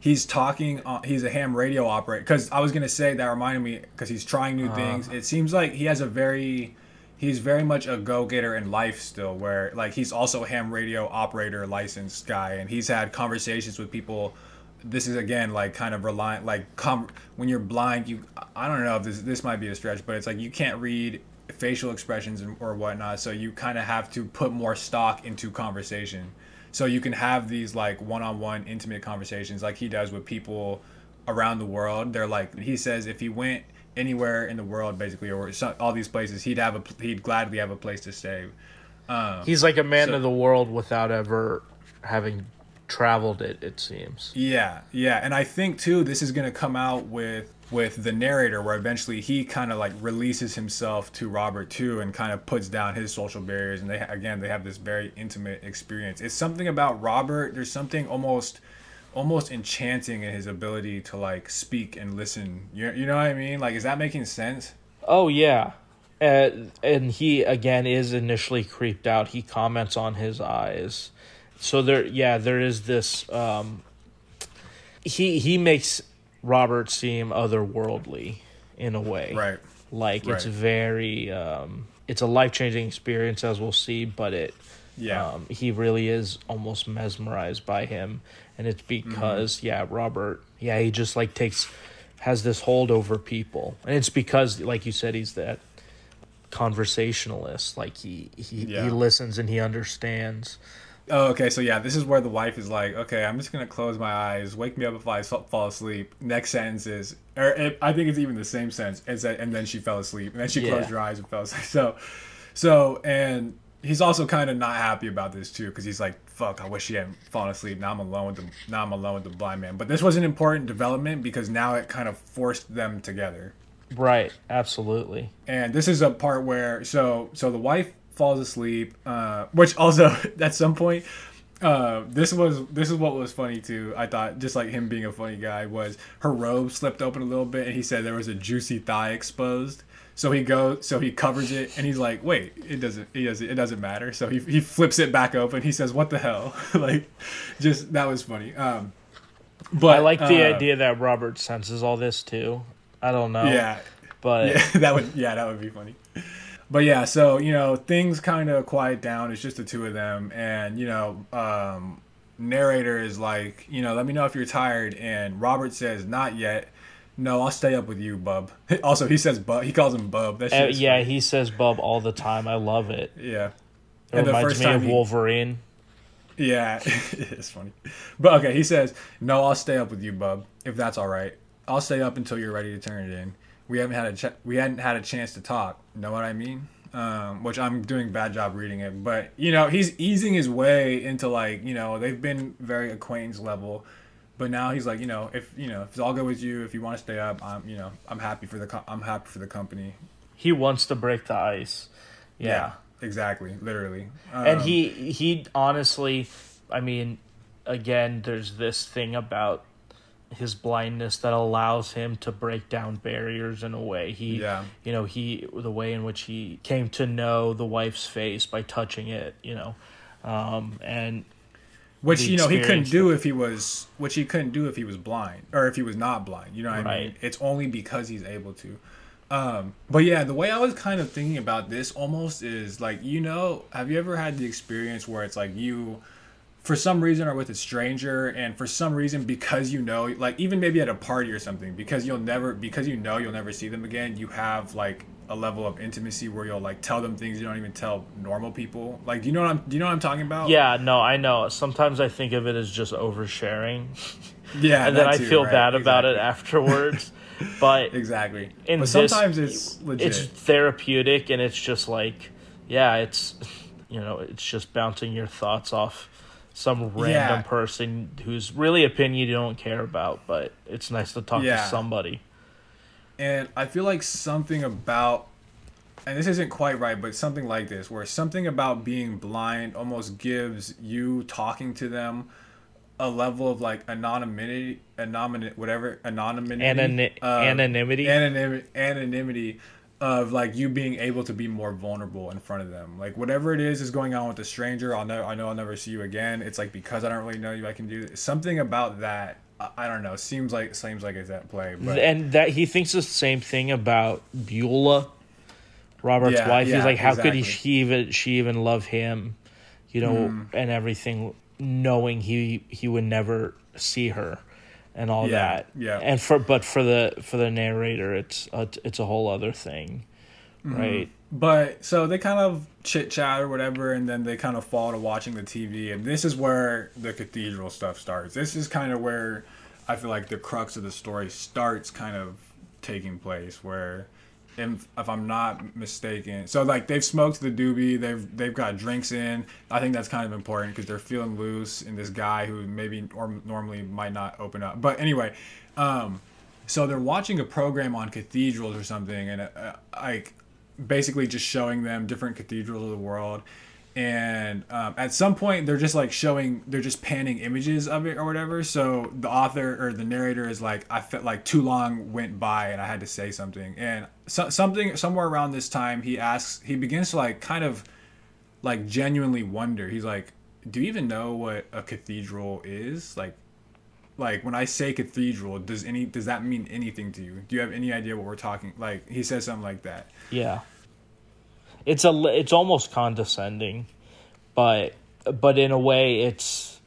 [SPEAKER 1] he's talking on, he's a ham radio operator cuz I was going to say that reminded me cuz he's trying new uh-huh. things. It seems like he has a very he's very much a go-getter in life still where like he's also a ham radio operator licensed guy and he's had conversations with people this is again like kind of reliant like com- when you're blind you i don't know if this this might be a stretch but it's like you can't read facial expressions and, or whatnot so you kind of have to put more stock into conversation so you can have these like one-on-one intimate conversations like he does with people around the world they're like he says if he went anywhere in the world basically or so, all these places he'd have a he'd gladly have a place to stay um,
[SPEAKER 2] He's like a man
[SPEAKER 1] So-
[SPEAKER 2] of the world without ever having traveled it. It seems.
[SPEAKER 1] Yeah, yeah, and I think too this is gonna come out with with the narrator, where eventually he kind of like releases himself to Robert too, and kind of puts down his social barriers, and they again they have this very intimate experience. It's something about Robert. There's something almost almost enchanting in his ability to like speak and listen. You you know what I mean? Like, is that making sense?
[SPEAKER 2] Oh yeah, uh, and he again is initially creeped out. He comments on his eyes, so there. Yeah, there is this. Um, he he makes Robert seem otherworldly in a way.
[SPEAKER 1] Right.
[SPEAKER 2] Like it's very. Um, it's a life changing experience, as we'll see, but it.
[SPEAKER 1] Yeah.
[SPEAKER 2] Um, he really is almost mesmerized by him, and it's because yeah, Robert. Yeah, he just like takes has this hold over people, and it's because like you said, he's that conversationalist. Like he he,
[SPEAKER 1] Yeah.
[SPEAKER 2] he listens and he understands.
[SPEAKER 1] Oh, okay. So yeah, this is where the wife is like, "Okay, I'm just gonna close my eyes. Wake me up if I fall asleep." Next sentence is, or it, I think it's even the same sentence. It's that, and then she fell asleep, and then she
[SPEAKER 2] Yeah.
[SPEAKER 1] closed her eyes and fell asleep. So, so, and he's also kind of not happy about this too, because he's like, "Fuck, I wish she hadn't fallen asleep. Now I'm alone with the now I'm alone with the blind man." But this was an important development because now it kind of forced them together.
[SPEAKER 2] Right, absolutely.
[SPEAKER 1] and this is a part where so so the wife falls asleep uh which also at some point uh this was this is what was funny too. I thought just like him being a funny guy was her robe slipped open a little bit and he said there was a juicy thigh exposed. So he goes so he covers it and he's like wait it doesn't it doesn't it doesn't matter. So he, he flips it back open. He says what the hell? Like just that was funny. Um but
[SPEAKER 2] I like the
[SPEAKER 1] uh,
[SPEAKER 2] idea that Robert senses all this too. I don't know.
[SPEAKER 1] yeah.
[SPEAKER 2] But
[SPEAKER 1] yeah, that would yeah, that would be funny. But yeah, so you know things kind of quiet down. It's just the two of them, and you know, um, narrator is like, you know, let me know if you're tired, and Robert says, not yet. No, I'll stay up with you, bub. Also, he says bub. He calls him bub. That
[SPEAKER 2] Uh, yeah,
[SPEAKER 1] funny.
[SPEAKER 2] he says bub all the time. I love it.
[SPEAKER 1] yeah.
[SPEAKER 2] It
[SPEAKER 1] And the
[SPEAKER 2] reminds
[SPEAKER 1] first
[SPEAKER 2] me
[SPEAKER 1] time
[SPEAKER 2] of
[SPEAKER 1] he-
[SPEAKER 2] Wolverine.
[SPEAKER 1] Yeah, it's funny. But okay, he says, "No, I'll stay up with you, bub, if that's all right. I'll stay up until you're ready to turn it in. We haven't had a ch- we hadn't had a chance to talk. Know what I mean?" Um, which I'm doing a bad job reading it, but you know he's easing his way into like you know they've been very acquaintance level, but now he's like you know if you know if it's all good with you, if you want to stay up, I'm you know I'm happy for the co- I'm happy for the company.
[SPEAKER 2] He wants to break the ice. Yeah.
[SPEAKER 1] exactly, literally.
[SPEAKER 2] and
[SPEAKER 1] Um,
[SPEAKER 2] he he honestly i mean again there's this thing about his blindness that allows him to break down barriers in a way. He
[SPEAKER 1] Yeah.
[SPEAKER 2] you know he the way in which he came to know the wife's face by touching it you know um and
[SPEAKER 1] which you know he couldn't do if he was which he couldn't do if he was blind or if he was not blind you know what i mean? It's only because he's able to. Um but yeah the way i was kind of thinking about this almost is like you know have you ever had the experience where it's like you for some reason are with a stranger and for some reason because you know like even maybe at a party or something because you'll never because you know you'll never see them again you have like a level of intimacy where you'll like tell them things you don't even tell normal people like do you know what i'm do you know what i'm talking about
[SPEAKER 2] yeah no i know sometimes i think of it as just oversharing
[SPEAKER 1] yeah
[SPEAKER 2] and then i
[SPEAKER 1] too,
[SPEAKER 2] feel
[SPEAKER 1] right?
[SPEAKER 2] bad about it afterwards but
[SPEAKER 1] Exactly.
[SPEAKER 2] in
[SPEAKER 1] but
[SPEAKER 2] this-
[SPEAKER 1] sometimes it's legit.
[SPEAKER 2] it's therapeutic and it's just like yeah it's you know it's just bouncing your thoughts off some random
[SPEAKER 1] Yeah.
[SPEAKER 2] person whose really opinion you don't care about but it's nice to talk
[SPEAKER 1] Yeah.
[SPEAKER 2] to somebody
[SPEAKER 1] and I feel like something about and this isn't quite right, but something like this, where something about being blind almost gives you talking to them a level of like anonymity, anonymity, whatever, anonymity,
[SPEAKER 2] Anony-
[SPEAKER 1] um,
[SPEAKER 2] anonymity
[SPEAKER 1] anonymity, anonymity of like you being able to be more vulnerable in front of them. Like whatever it is is going on with the stranger, I'll know I know I'll never see you again. It's like because I don't really know you, I can do this. something about that. I, I don't know. Seems like seems like it's at play, but
[SPEAKER 2] and that he thinks the same thing about Beulah, Robert's
[SPEAKER 1] Yeah,
[SPEAKER 2] wife.
[SPEAKER 1] yeah,
[SPEAKER 2] He's like, how could he, she even she even love him, you know,
[SPEAKER 1] Hmm.
[SPEAKER 2] and everything, knowing he he would never see her, and all
[SPEAKER 1] Yeah,
[SPEAKER 2] that.
[SPEAKER 1] yeah.
[SPEAKER 2] And for but for the for the narrator, it's a, it's a whole other thing,
[SPEAKER 1] Mm-hmm.
[SPEAKER 2] right?
[SPEAKER 1] But so they kind of chit chat or whatever, and then they kind of fall to watching the TV. And this is where the cathedral stuff starts. This is kind of where I feel like the crux of the story starts kind of taking place. Where, if, if I'm not mistaken, so like they've smoked the doobie, they've they've got drinks in. I think that's kind of important because they're feeling loose. And this guy who maybe or normally might not open up, but anyway. um so they're watching a program on cathedrals or something and uh, like basically just showing them different cathedrals of the world and um, at some point they're just like showing they're just panning images of it or whatever so the author or the narrator is like i felt like too long went by and i had to say something and so, something somewhere around this time he asks he begins to like kind of like genuinely wonder he's like do you even know what a cathedral is like like when I say cathedral, does any does that mean anything to you? Do you have any idea what we're talking? Like he says something like that.
[SPEAKER 2] Yeah. It's a it's almost condescending, but but in a way it's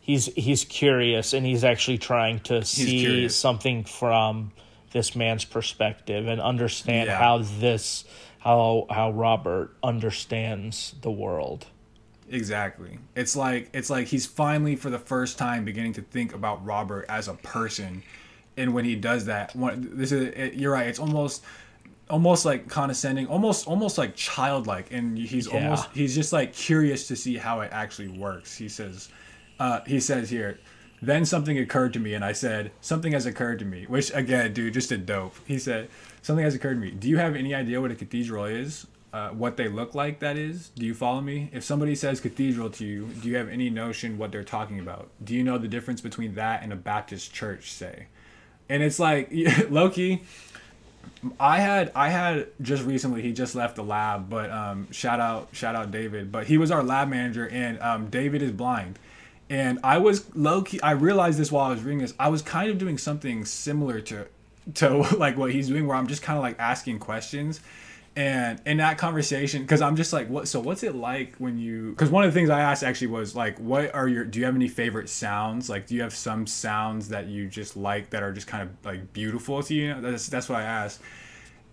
[SPEAKER 2] he's he's curious and he's actually trying to see
[SPEAKER 1] curious.
[SPEAKER 2] something from this man's perspective and understand
[SPEAKER 1] Yeah.
[SPEAKER 2] how this how how Robert understands the world.
[SPEAKER 1] Exactly. It's like it's like he's finally for the first time beginning to think about Robert as a person, and when he does that, one this is it, you're right. It's almost almost like condescending, almost almost like childlike, and he's
[SPEAKER 2] Yeah.
[SPEAKER 1] almost he's just like curious to see how it actually works. He says, uh, he says here. Then something occurred to me, and I said, Something has occurred to me. Which, again, dude, just a dope. He said, Something has occurred to me. Do you have any idea what a cathedral is? Uh, what they look like, that is? Do you follow me? If somebody says cathedral to you, do you have any notion what they're talking about? Do you know the difference between that and a Baptist church, say? And it's like, low key, I had I had just recently he just left the lab, but um, shout out shout out David. But he was our lab manager, and um, David is blind. And I was low key. I realized this while I was reading this. I was kind of doing something similar to to like what he's doing, where I'm just kind of like asking questions. And in that conversation, because I'm just like, what? So what's it like when you? Because one of the things I asked actually was like, what are your? Do you have any favorite sounds? Like, do you have some sounds that you just like that are just kind of like beautiful to you? That's that's what I asked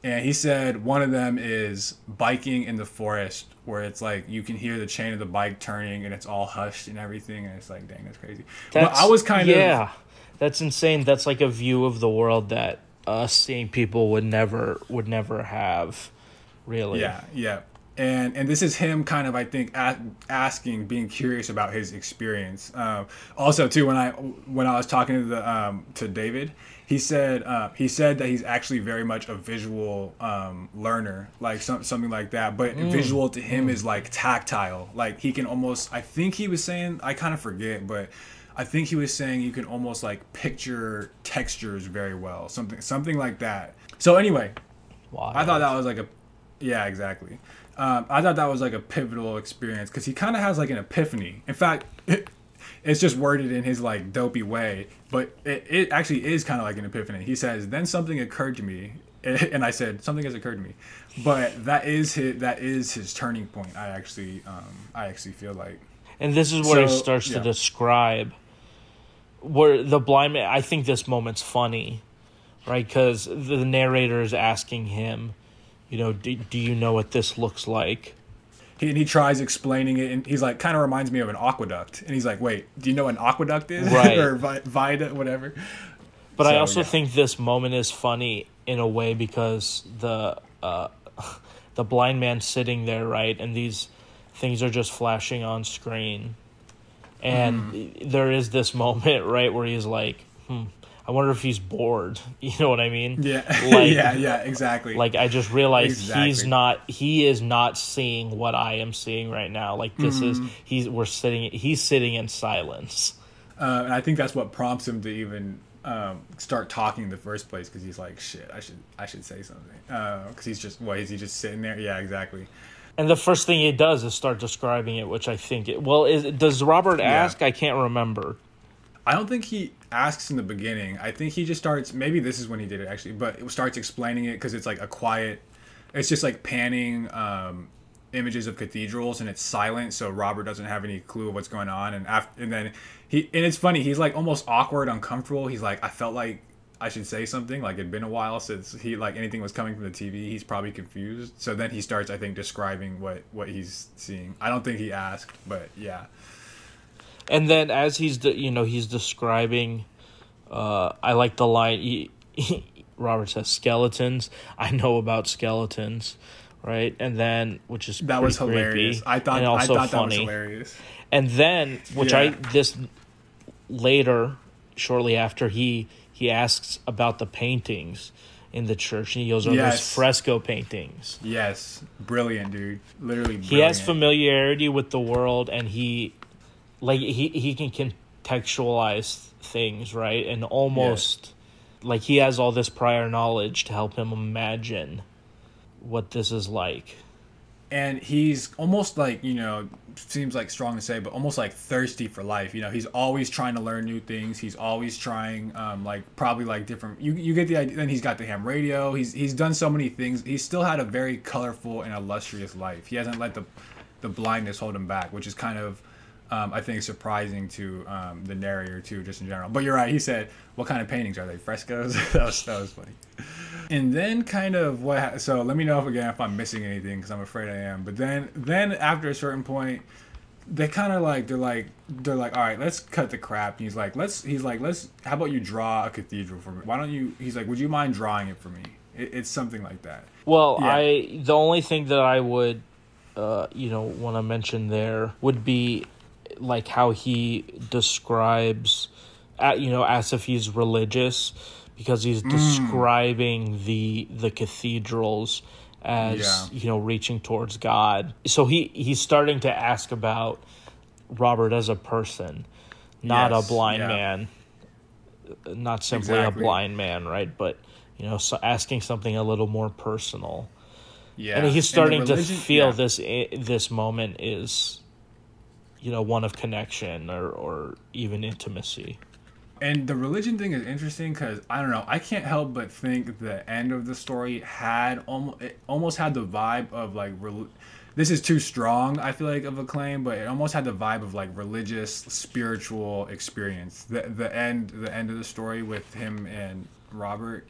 [SPEAKER 1] and he said one of them is biking in the forest where it's like you can hear the chain of the bike turning and it's all hushed and everything and it's like dang that's crazy
[SPEAKER 2] That's,
[SPEAKER 1] but i was kind of
[SPEAKER 2] yeah, that's insane. That's like a view of the world that us seeing people would never would never have. Really.
[SPEAKER 1] Yeah, yeah. And and this is him kind of I think a- asking, being curious about his experience. Um, also, too, when I when I was talking to the um, to David, he said uh, he said that he's actually very much a visual um, learner, like some, something like that. But visual to him is like tactile. Like he can almost. I think he was saying. I kind of forget, but. I think he was saying you can almost like picture textures very well, something something like that. So anyway,
[SPEAKER 2] Wild.
[SPEAKER 1] I thought that was like a, yeah, exactly. Um, I thought that was like a pivotal experience because he kind of has like an epiphany. In fact, it, it's just worded in his like dopey way, but it, it actually is kind of like an epiphany. He says, "Then something occurred to me," and I said, "Something has occurred to me," but that is his that is his turning point. I actually um, I actually feel like
[SPEAKER 2] And this is where he
[SPEAKER 1] So,
[SPEAKER 2] starts
[SPEAKER 1] yeah.
[SPEAKER 2] to describe where the blind man. I think this moment's funny, right? Because the narrator is asking him, you know, do, do you know what this looks like?
[SPEAKER 1] he and he tries explaining it, and he's like, kind of reminds me of an aqueduct, and he's like, "Wait, do you know what an aqueduct is?
[SPEAKER 2] Right.
[SPEAKER 1] or vi- viaduct, whatever."
[SPEAKER 2] But I also
[SPEAKER 1] yeah.
[SPEAKER 2] think this moment is funny in a way because the uh, the blind man sitting there, right, and these things are just flashing on screen, and
[SPEAKER 1] Mm-hmm.
[SPEAKER 2] there is this moment, right, where he's like, "Hmm, I wonder if he's bored." You know what I mean?
[SPEAKER 1] Yeah,
[SPEAKER 2] Like-
[SPEAKER 1] yeah, yeah, exactly.
[SPEAKER 2] Like I just realized he's not he is not seeing what I am seeing right now. Like this is
[SPEAKER 1] Mm-hmm.
[SPEAKER 2] he's we're sitting he's sitting in silence.
[SPEAKER 1] Uh, and I think that's what prompts him to even um, start talking in the first place because he's like, "Shit, I should, I should say something." Because he's just, what is he just sitting there? Yeah, exactly.
[SPEAKER 2] And the first thing he does is start describing it, which I think it well is does Robert ask? I can't remember.
[SPEAKER 1] I don't think he asks in the beginning. I think he just starts. Maybe this is when he did it actually, but it starts explaining it because it's like a quiet. It's just like panning um, images of cathedrals and it's silent, so Robert doesn't have any clue of what's going on. And after, and then he and it's funny. He's like almost awkward, uncomfortable. He's like, I felt like I should say something. Like it'd been a while since he like anything was coming from the TV. He's probably confused. So then he starts, I think, describing what what he's seeing. I don't think he asked, but yeah.
[SPEAKER 2] And then as he's de- you know he's describing, uh, I like the line. He, Robert says skeletons. I know about skeletons, right? And then which is
[SPEAKER 1] That was hilarious. I thought
[SPEAKER 2] and
[SPEAKER 1] I
[SPEAKER 2] also
[SPEAKER 1] thought that was
[SPEAKER 2] funny.
[SPEAKER 1] hilarious.
[SPEAKER 2] And then, which I this later, shortly after he he asks about the paintings in the church, and he goes, "Are those
[SPEAKER 1] Yes.
[SPEAKER 2] fresco paintings?"
[SPEAKER 1] Yes, brilliant, dude. Literally, brilliant.
[SPEAKER 2] He has familiarity with the world, and he like he he can contextualize things right, and almost like he has all this prior knowledge to help him imagine what this is like.
[SPEAKER 1] and he's almost like you know, seems like strong to say, but almost like thirsty for life. You know, he's always trying to learn new things. He's always trying, um, like probably like different. You you get the idea. Then he's got the ham radio. He's he's done so many things. He's still had a very colorful and illustrious life. He hasn't let the the blindness hold him back, which is kind of. Um, I think surprising to um, the narrator too, just in general. But you're right. He said, "What kind of paintings are they? Frescoes?" that was that was funny. And then kind of what ha- so let me know if again if I'm missing anything because I'm afraid I am. But then then after a certain point, they kind of like they're like they're like all right let's cut the crap. And he's like let's he's like let's how about you draw a cathedral for me? Why don't you? He's like would you mind drawing it for me? It, it's something like that.
[SPEAKER 2] Well,
[SPEAKER 1] Yeah.
[SPEAKER 2] I the only thing that I would, uh, you know, want to mention there would be like how he describes, you know, as if he's religious, because he's
[SPEAKER 1] Mm.
[SPEAKER 2] describing the the cathedrals as
[SPEAKER 1] Yeah.
[SPEAKER 2] you know reaching towards God. So he he's starting to ask about Robert as a person, not
[SPEAKER 1] Yes,
[SPEAKER 2] a blind
[SPEAKER 1] yeah.
[SPEAKER 2] man, not simply
[SPEAKER 1] Exactly.
[SPEAKER 2] a blind man, right? But you know, so asking something a little more personal.
[SPEAKER 1] Yeah.
[SPEAKER 2] and he's starting
[SPEAKER 1] religion-
[SPEAKER 2] to feel
[SPEAKER 1] yeah.
[SPEAKER 2] this this moment is you know one of connection or or even intimacy
[SPEAKER 1] And the religion thing is interesting because I don't know. I can't help but think the end of the story had almost it almost had the vibe of like rel- this is too strong. I feel like of a claim, but it almost had the vibe of like religious, spiritual experience. The the end the end of the story with him and Robert.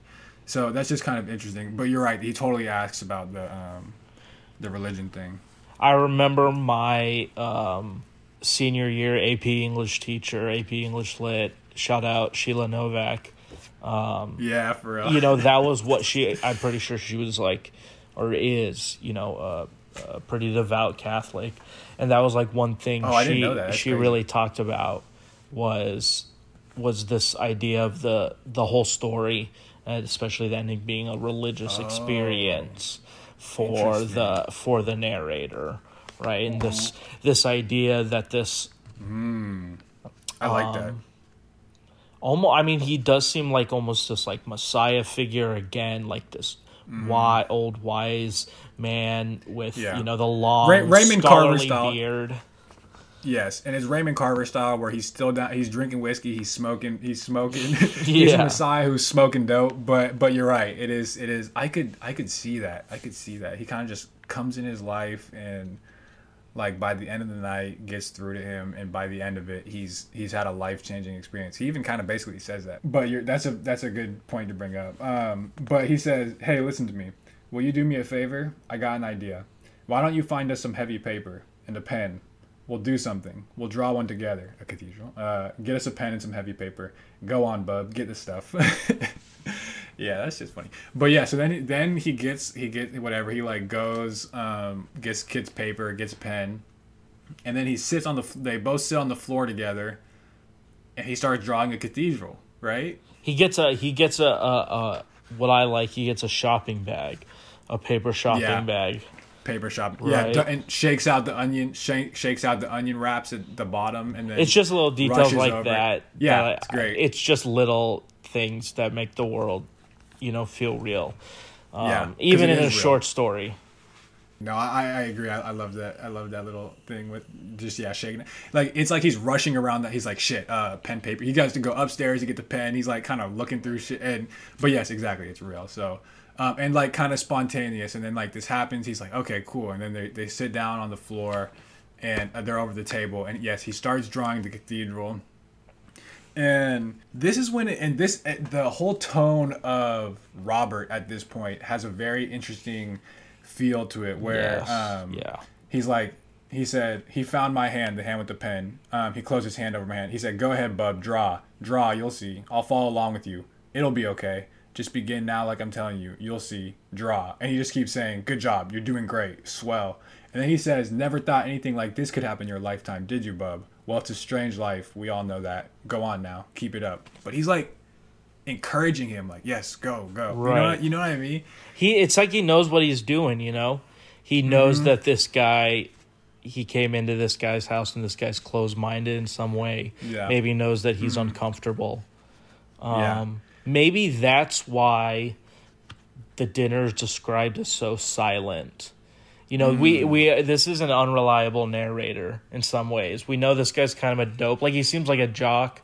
[SPEAKER 1] So that's just kind of interesting. But you're right. He totally asks about the um, the religion thing.
[SPEAKER 2] I remember my um, senior year AP English teacher, AP English Lit. Shout out Sheila Novak. Um,
[SPEAKER 1] Yeah, for real.
[SPEAKER 2] you know that was what she. I'm pretty sure she was like, or is, you know, uh, a pretty devout Catholic, and that was like one thing
[SPEAKER 1] Oh,
[SPEAKER 2] she
[SPEAKER 1] didn't know that. That's
[SPEAKER 2] she
[SPEAKER 1] crazy.
[SPEAKER 2] really talked about was was this idea of the the whole story, and especially the ending being a religious experience for
[SPEAKER 1] Oh.
[SPEAKER 2] The for the narrator, right? And this this idea that this
[SPEAKER 1] I like that.
[SPEAKER 2] um, almost i mean he does seem like almost this like messiah figure again like this why old wise man with.
[SPEAKER 1] Yeah.
[SPEAKER 2] you know the long
[SPEAKER 1] Ray- Raymond Carver style.
[SPEAKER 2] beard
[SPEAKER 1] Yes, and it's Raymond Carver style where he's still down. He's drinking whiskey. He's smoking. He's smoking. he's a Messiah who's smoking dope. But but you're right. It is. It is. I could I could see that. I could see that. He kind of just comes in his life and like by the end of the night gets through to him and by the end of it he's he's had a life-changing experience. He even kind of basically says that. But you're that's a that's a good point to bring up. Um but he says hey listen to me. Will you do me a favor? I got an idea. Why don't you find us some heavy paper and a pen? We'll do something. We'll draw one together. A cathedral. Uh get us a pen and some heavy paper. Go on bub. Get the stuff yeah that's just funny but yeah so then he, then he gets he get whatever he like goes um gets kids paper gets pen and then he sits on the they both sit on the floor together and he starts drawing a cathedral right
[SPEAKER 2] he gets a he gets a, a, a what i like he gets a shopping bag a paper shopping
[SPEAKER 1] Yeah.
[SPEAKER 2] bag
[SPEAKER 1] paper shop yeah
[SPEAKER 2] Right.
[SPEAKER 1] d- and shakes out the onion shake, shakes out the onion wraps at the bottom and then
[SPEAKER 2] it's just little details like
[SPEAKER 1] over.
[SPEAKER 2] that
[SPEAKER 1] Yeah,
[SPEAKER 2] that
[SPEAKER 1] it's great.
[SPEAKER 2] it's just little things that make the world you know feel real um,
[SPEAKER 1] Yeah,
[SPEAKER 2] even in a
[SPEAKER 1] real.
[SPEAKER 2] short story
[SPEAKER 1] No, I, I agree. I, I love that. I love that little thing with just yeah shaking it. Like it's like he's rushing around. That he's like shit. Uh, pen paper. He has to go upstairs to get the pen. He's like kind of looking through shit. And but yes, exactly. It's real. So. Um, and like kind of spontaneous, and then like this happens. He's like, okay, cool, and then they, they sit down on the floor, and uh, they're over the table, and yes, he starts drawing the cathedral, and this is when it, and this uh, the whole tone of Robert at this point has a very interesting feel to it where
[SPEAKER 2] Yes,
[SPEAKER 1] um
[SPEAKER 2] yeah.
[SPEAKER 1] he's like he said he found my hand the hand with the pen. Um he closed his hand over my hand. He said go ahead bub draw draw you'll see. I'll follow along with you. It'll be okay. Just begin now like i'm telling you. You'll see. Draw. And he just keeps saying good job. You're doing great. Swell. And then he says never thought anything like this could happen in your lifetime. Did you bub well it's a strange life we all know that go on now keep it up but he's like encouraging him like yes go go you, know
[SPEAKER 2] Right.
[SPEAKER 1] what, you know what i mean
[SPEAKER 2] he it's like he knows what he's doing you know he knows
[SPEAKER 1] Mm-hmm.
[SPEAKER 2] that this guy he came into this guy's house and this guy's closed-minded in some way
[SPEAKER 1] Yeah. Mm-hmm.
[SPEAKER 2] maybe knows that he's uncomfortable um
[SPEAKER 1] Yeah.
[SPEAKER 2] maybe that's why the dinner is described as so silent you know we
[SPEAKER 1] Mm.
[SPEAKER 2] we this is an unreliable narrator in some ways we know this guy's kind of a dope like he seems like a jock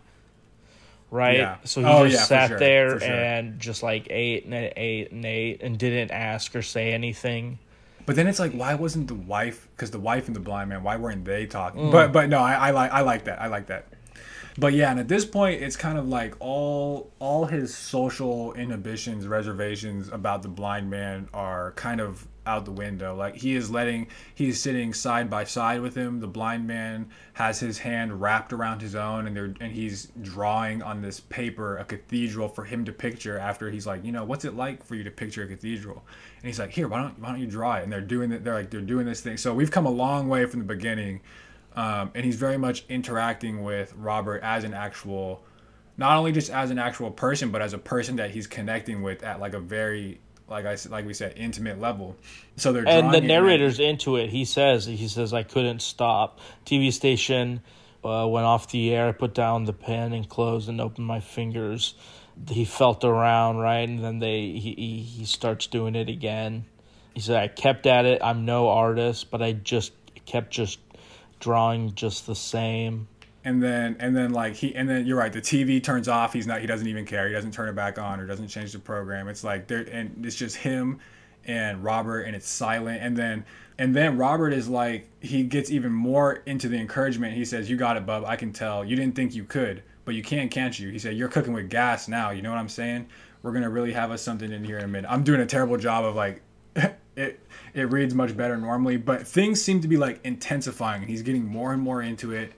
[SPEAKER 2] right
[SPEAKER 1] Yeah.
[SPEAKER 2] so he
[SPEAKER 1] Oh,
[SPEAKER 2] just
[SPEAKER 1] yeah,
[SPEAKER 2] sat
[SPEAKER 1] sure,
[SPEAKER 2] there
[SPEAKER 1] sure.
[SPEAKER 2] and just like ate and ate and ate and didn't ask or say anything
[SPEAKER 1] But then it's like, why wasn't the wife? Because the wife and the blind man, why weren't they talking? But but no, I, I like I like that. I like that. But yeah, and at this point, it's kind of like all all his social inhibitions, reservations about the blind man are kind of out the window. Like he is letting, he's sitting side by side with him. The blind man has his hand wrapped around his own, and they're and he's drawing on this paper a cathedral for him to picture. After he's like, you know, what's it like for you to picture a cathedral? And he's like, here, why don't why don't you draw it? And they're doing it. They're like they're doing this thing. So we've come a long way from the beginning um, and he's very much interacting with Robert as an actual, not only just as an actual person, but as a person that he's connecting with at like a very, like I like we said, intimate level. So they're
[SPEAKER 2] and the narrator's into it. He says he says i couldn't stop. Tv station uh, went off the air i put down the pen and closed and opened my fingers. He felt around right? And then they he, he, he starts doing it again. He said i kept at it. I'm no artist but i just kept just drawing just the same
[SPEAKER 1] and then and then like he and then you're right. The TV turns off. He's not. He doesn't even care. He doesn't turn it back on or doesn't change the program. It's like there and it's just him and Robert and it's silent. And then and then Robert is like he gets even more into the encouragement. He says, "You got it, bub. I can tell. You didn't think you could, but you can't, can't you?" He said, "You're cooking with gas now. You know what I'm saying?" we're gonna really have us something in here in a minute. I'm doing a terrible job of like it. It reads much better normally, but things seem to be like intensifying. He's getting more and more into it,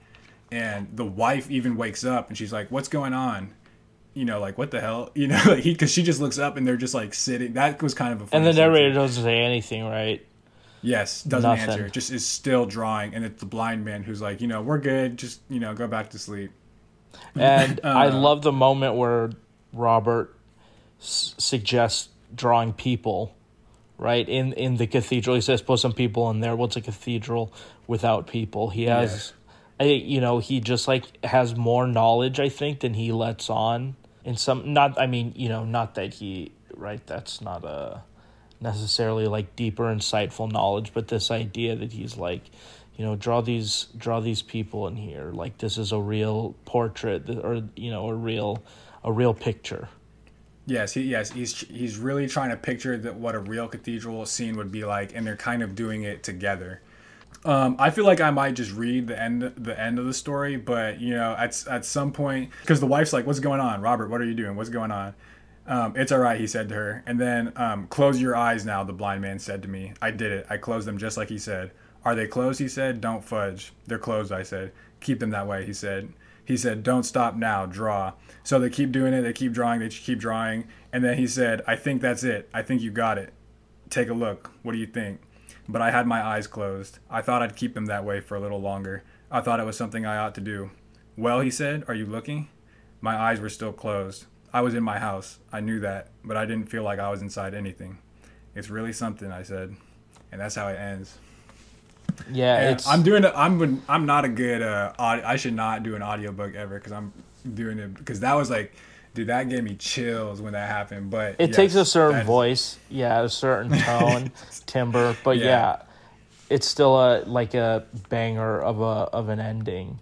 [SPEAKER 1] and the wife even wakes up and she's like, "What's going on?" You know, like what the hell? You know, like he because she just looks up and they're just like sitting. That was kind of a.
[SPEAKER 2] And the
[SPEAKER 1] scene,
[SPEAKER 2] narrator doesn't say anything, right?
[SPEAKER 1] Yes, doesn't
[SPEAKER 2] Nothing.
[SPEAKER 1] answer. Just is still drawing, and it's the blind man who's like, you know, we're good. Just you know, go back to sleep.
[SPEAKER 2] And I
[SPEAKER 1] Uh,
[SPEAKER 2] love the moment where Robert s- suggests drawing people, right in in the cathedral. He says, "Put some people in there." What's a cathedral without people? He has, I you know, he just like has more knowledge, I think, than he lets on. In some, not, I mean, you know, not that he, right? That's not a necessarily like deeper, insightful knowledge, but this idea that he's like, you know, draw these draw these people in here, like this is a real portrait, or you know, a real a real picture.
[SPEAKER 1] Yes, he yes he's he's really trying to picture that what a real cathedral scene would be like, and they're kind of doing it together. Um, I feel like I might just read the end the end of the story, but you know, at at some point, because the wife's like, "What's going on, Robert? What are you doing? What's going on?" Um, it's all right, he said to her. And then, um, close your eyes now, the blind man said to me. I did it. I closed them just like he said. Are they closed? He said. Don't fudge. They're closed, I said. Keep them that way, he said. He said, don't stop now, draw. So they keep doing it. They keep drawing. They keep drawing. And then he said, I think that's it. I think you got it. Take a look. What do you think? But I had my eyes closed. I thought I'd keep them that way for a little longer. I thought it was something I ought to do. Well, he said, are you looking? My eyes were still closed. I was in my house. I knew that, but I didn't feel like I was inside anything. It's really something, I said. And that's how it ends.
[SPEAKER 2] Yeah,
[SPEAKER 1] And
[SPEAKER 2] it's
[SPEAKER 1] I'm doing it. I'm I'm not a good. Uh, aud- I should not do an audiobook ever because I'm doing it because that was like, dude, that gave me chills when that happened. But
[SPEAKER 2] it
[SPEAKER 1] yes,
[SPEAKER 2] takes a certain voice, yeah, a certain tone, timbre, but
[SPEAKER 1] Yeah.
[SPEAKER 2] yeah. it's still a like a banger of a of an ending.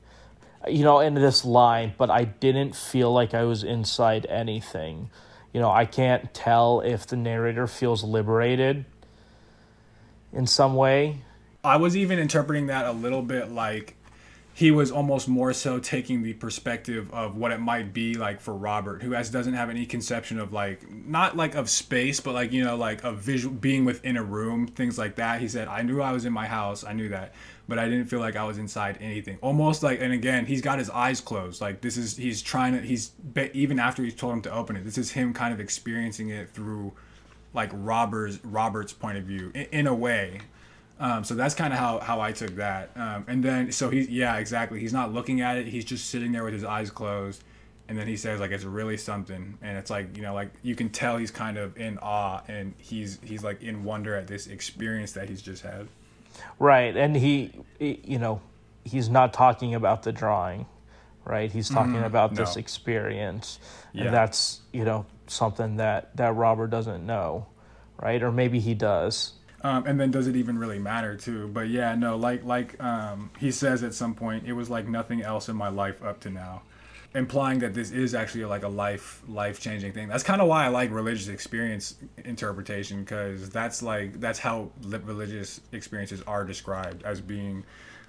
[SPEAKER 2] You know, in this line, but I didn't feel like I was inside anything. You know, I can't tell if the narrator feels liberated in some way.
[SPEAKER 1] I was even interpreting that a little bit like he was almost more so taking the perspective of what it might be like for Robert, who has doesn't have any conception of like not like of space, but like you know like of visual being within a room, things like that. He said, "I knew I was in my house, I knew that, but I didn't feel like I was inside anything." Almost like, and again, he's got his eyes closed. Like this is he's trying to he's even after he's told him to open it, this is him kind of experiencing it through like Robert's Robert's point of view in, in a way. Um, so that's kind of how, how I took that. Um, and then, so he's, yeah, exactly. He's not looking at it. He's just sitting there with his eyes closed. And then he says, like, it's really something. And it's like, you know, like you can tell he's kind of in awe and he's, he's like in wonder at this experience that he's just had.
[SPEAKER 2] Right, and he, you know, he's not talking about the drawing, right? He's talking about this experience,
[SPEAKER 1] Yeah.
[SPEAKER 2] and that's you know something that that Robert doesn't know, right? Or maybe he does.
[SPEAKER 1] Um, and then does it even really matter too? But yeah, no, like like um, he says at some point, it was like nothing else in my life up to now, implying that this is actually like a life life changing thing. That's kind of why I like religious experience interpretation because that's like that's how li- religious experiences are described as being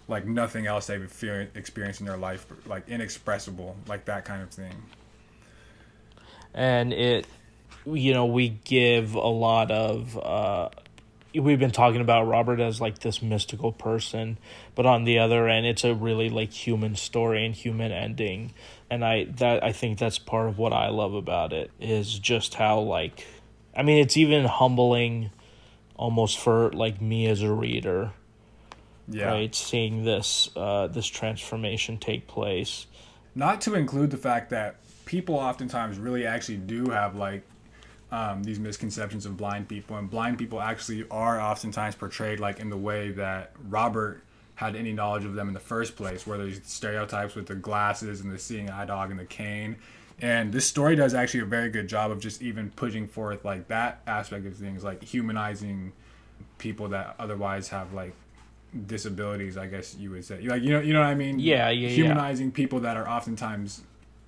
[SPEAKER 1] like nothing else they've experienced in their life, like inexpressible, like that kind of thing.
[SPEAKER 2] and it you know we give a lot of uh we've been talking about robert as like this mystical person but on the other end it's a really like human story and human ending and i that i think that's part of what i love about it is just how like i mean it's even humbling almost for like me as a reader
[SPEAKER 1] Yeah.
[SPEAKER 2] right seeing this uh this transformation take place
[SPEAKER 1] not to include the fact that people oftentimes really actually do have like um, these misconceptions of blind people and blind people actually are oftentimes portrayed like in the way that robert had any knowledge of them in the first place where there's stereotypes with the glasses and the seeing eye dog and the cane. And this story does actually a very good job of just even pushing forth like that aspect of things like humanizing people that otherwise have like disabilities i guess you would say. Like you know you know what i mean?
[SPEAKER 2] Yeah, yeah, yeah.
[SPEAKER 1] humanizing people that are oftentimes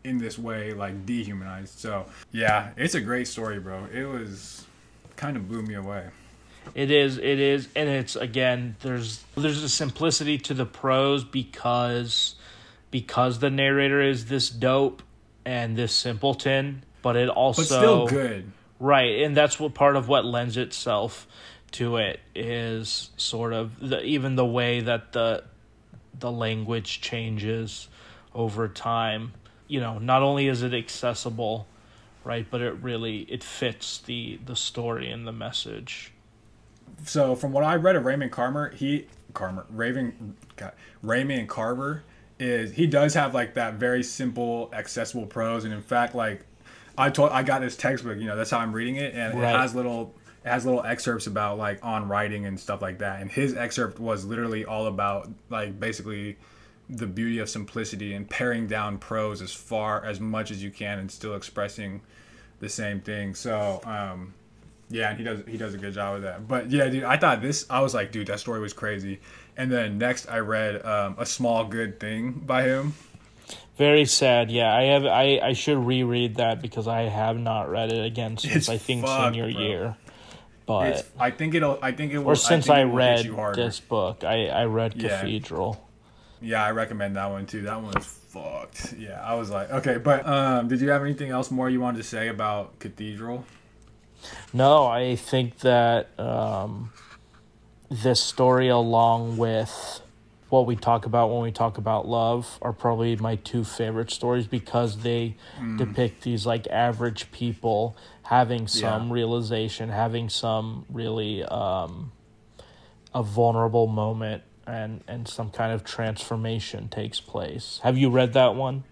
[SPEAKER 1] in this way like dehumanized so yeah it's a great story bro it was kind of blew me away
[SPEAKER 2] It is, it is, and it's again. There's there's a simplicity to the prose because because the narrator is this dope and this simpleton. but it also
[SPEAKER 1] but still good.
[SPEAKER 2] Right, and that's what part of what lends itself to it is sort of the, even the way that the the language changes over time. You know, not only is it accessible, right, but it really it fits the the story and the message.
[SPEAKER 1] So from what I read of Raymond Carver, he Carver Raven God, Raymond Carver is he does have like that very simple, accessible prose, and in fact, like I told I got this textbook, you know, that's how I'm reading it, and right. it has little it has little excerpts about like on writing and stuff like that. And his excerpt was literally all about like basically the beauty of simplicity and paring down prose as far as much as you can and still expressing the same thing. So, um, yeah, and he does he does a good job of that. But yeah, dude, I thought this I was like, dude, that story was crazy. And then next I read um, a small good thing by him.
[SPEAKER 2] Very sad. Yeah, I have. I, I should reread that because I have not read it again since it's I think fucked, senior bro. year. But
[SPEAKER 1] it's, I think it'll. I think it will.
[SPEAKER 2] Or since I, I read this book, I I read. Cathedral.
[SPEAKER 1] Yeah, I recommend that one too. That one's fucked. Yeah, I was like, okay, but um, did you have anything else more you wanted to say about Cathedral?
[SPEAKER 2] No, I think that um, this story, along with what we talk about when we talk about love are probably my two favorite stories because they mm. depict these like average people having some yeah. realization, having some really um, a vulnerable moment and and some kind of transformation takes place. Have you read that one?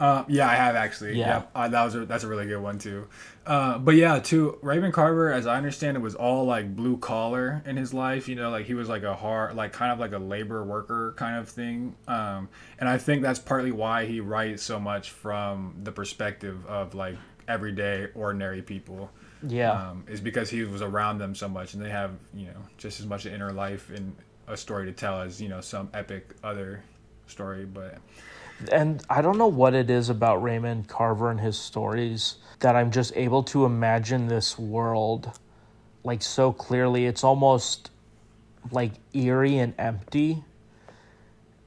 [SPEAKER 1] Uh, yeah, I have actually. Yeah, uh, that was a, that's a really good one too. Uh, but yeah, too Raymond Carver, as I understand it, was all like blue collar in his life. You know, like he was like a hard, like kind of like a labor worker kind of thing. Um, and I think that's partly why he writes so much from the perspective of like everyday, ordinary people.
[SPEAKER 2] Yeah,
[SPEAKER 1] um, is because he was around them so much, and they have you know just as much inner life and a story to tell as you know some epic other story, but
[SPEAKER 2] and I don't know what it is about Raymond Carver and his stories that I'm just able to imagine this world like so clearly. It's almost like eerie and empty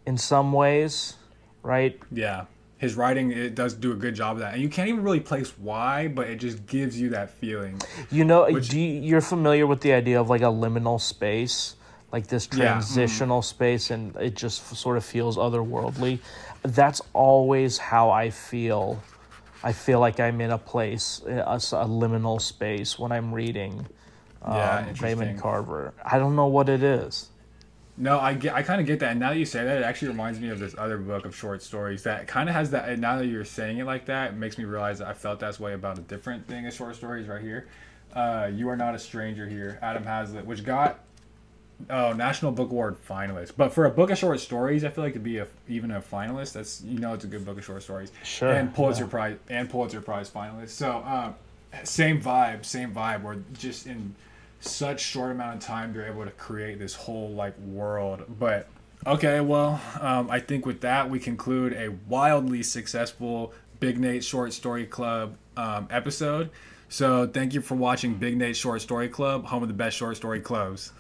[SPEAKER 2] in some ways, right?
[SPEAKER 1] Yeah. His writing it does do a good job of that, and you can't even really place why, but it just gives you that feeling.
[SPEAKER 2] You know, which, do you, you're familiar with the idea of like a liminal space, like this transitional yeah. space, and it just sort of feels otherworldly that's always how I feel. I feel like I'm in a place, a, a liminal space when I'm reading um, yeah, Raymond Carver. I don't know what it is.
[SPEAKER 1] No, I get, I kind of get that. And now that you say that, it actually reminds me of this other book of short stories that kind of has that. And now that you're saying it like that, it makes me realize that I felt that way about a different thing of short stories right here. Uh, you are not a stranger here, Adam Haslett, which got Oh, National Book Award finalist. But for a book of short stories, I feel like to be a, even a finalist, that's you know it's a good book of short stories.
[SPEAKER 2] Sure.
[SPEAKER 1] And Pulitzer yeah. Prize and Pulitzer Prize finalist. So um, same vibe, same vibe. Where just in such short amount of time they're able to create this whole like world. But okay, well, um, I think with that we conclude a wildly successful Big Nate Short Story Club um, episode. So thank you for watching Big Nate Short Story Club, home of the best short story clubs.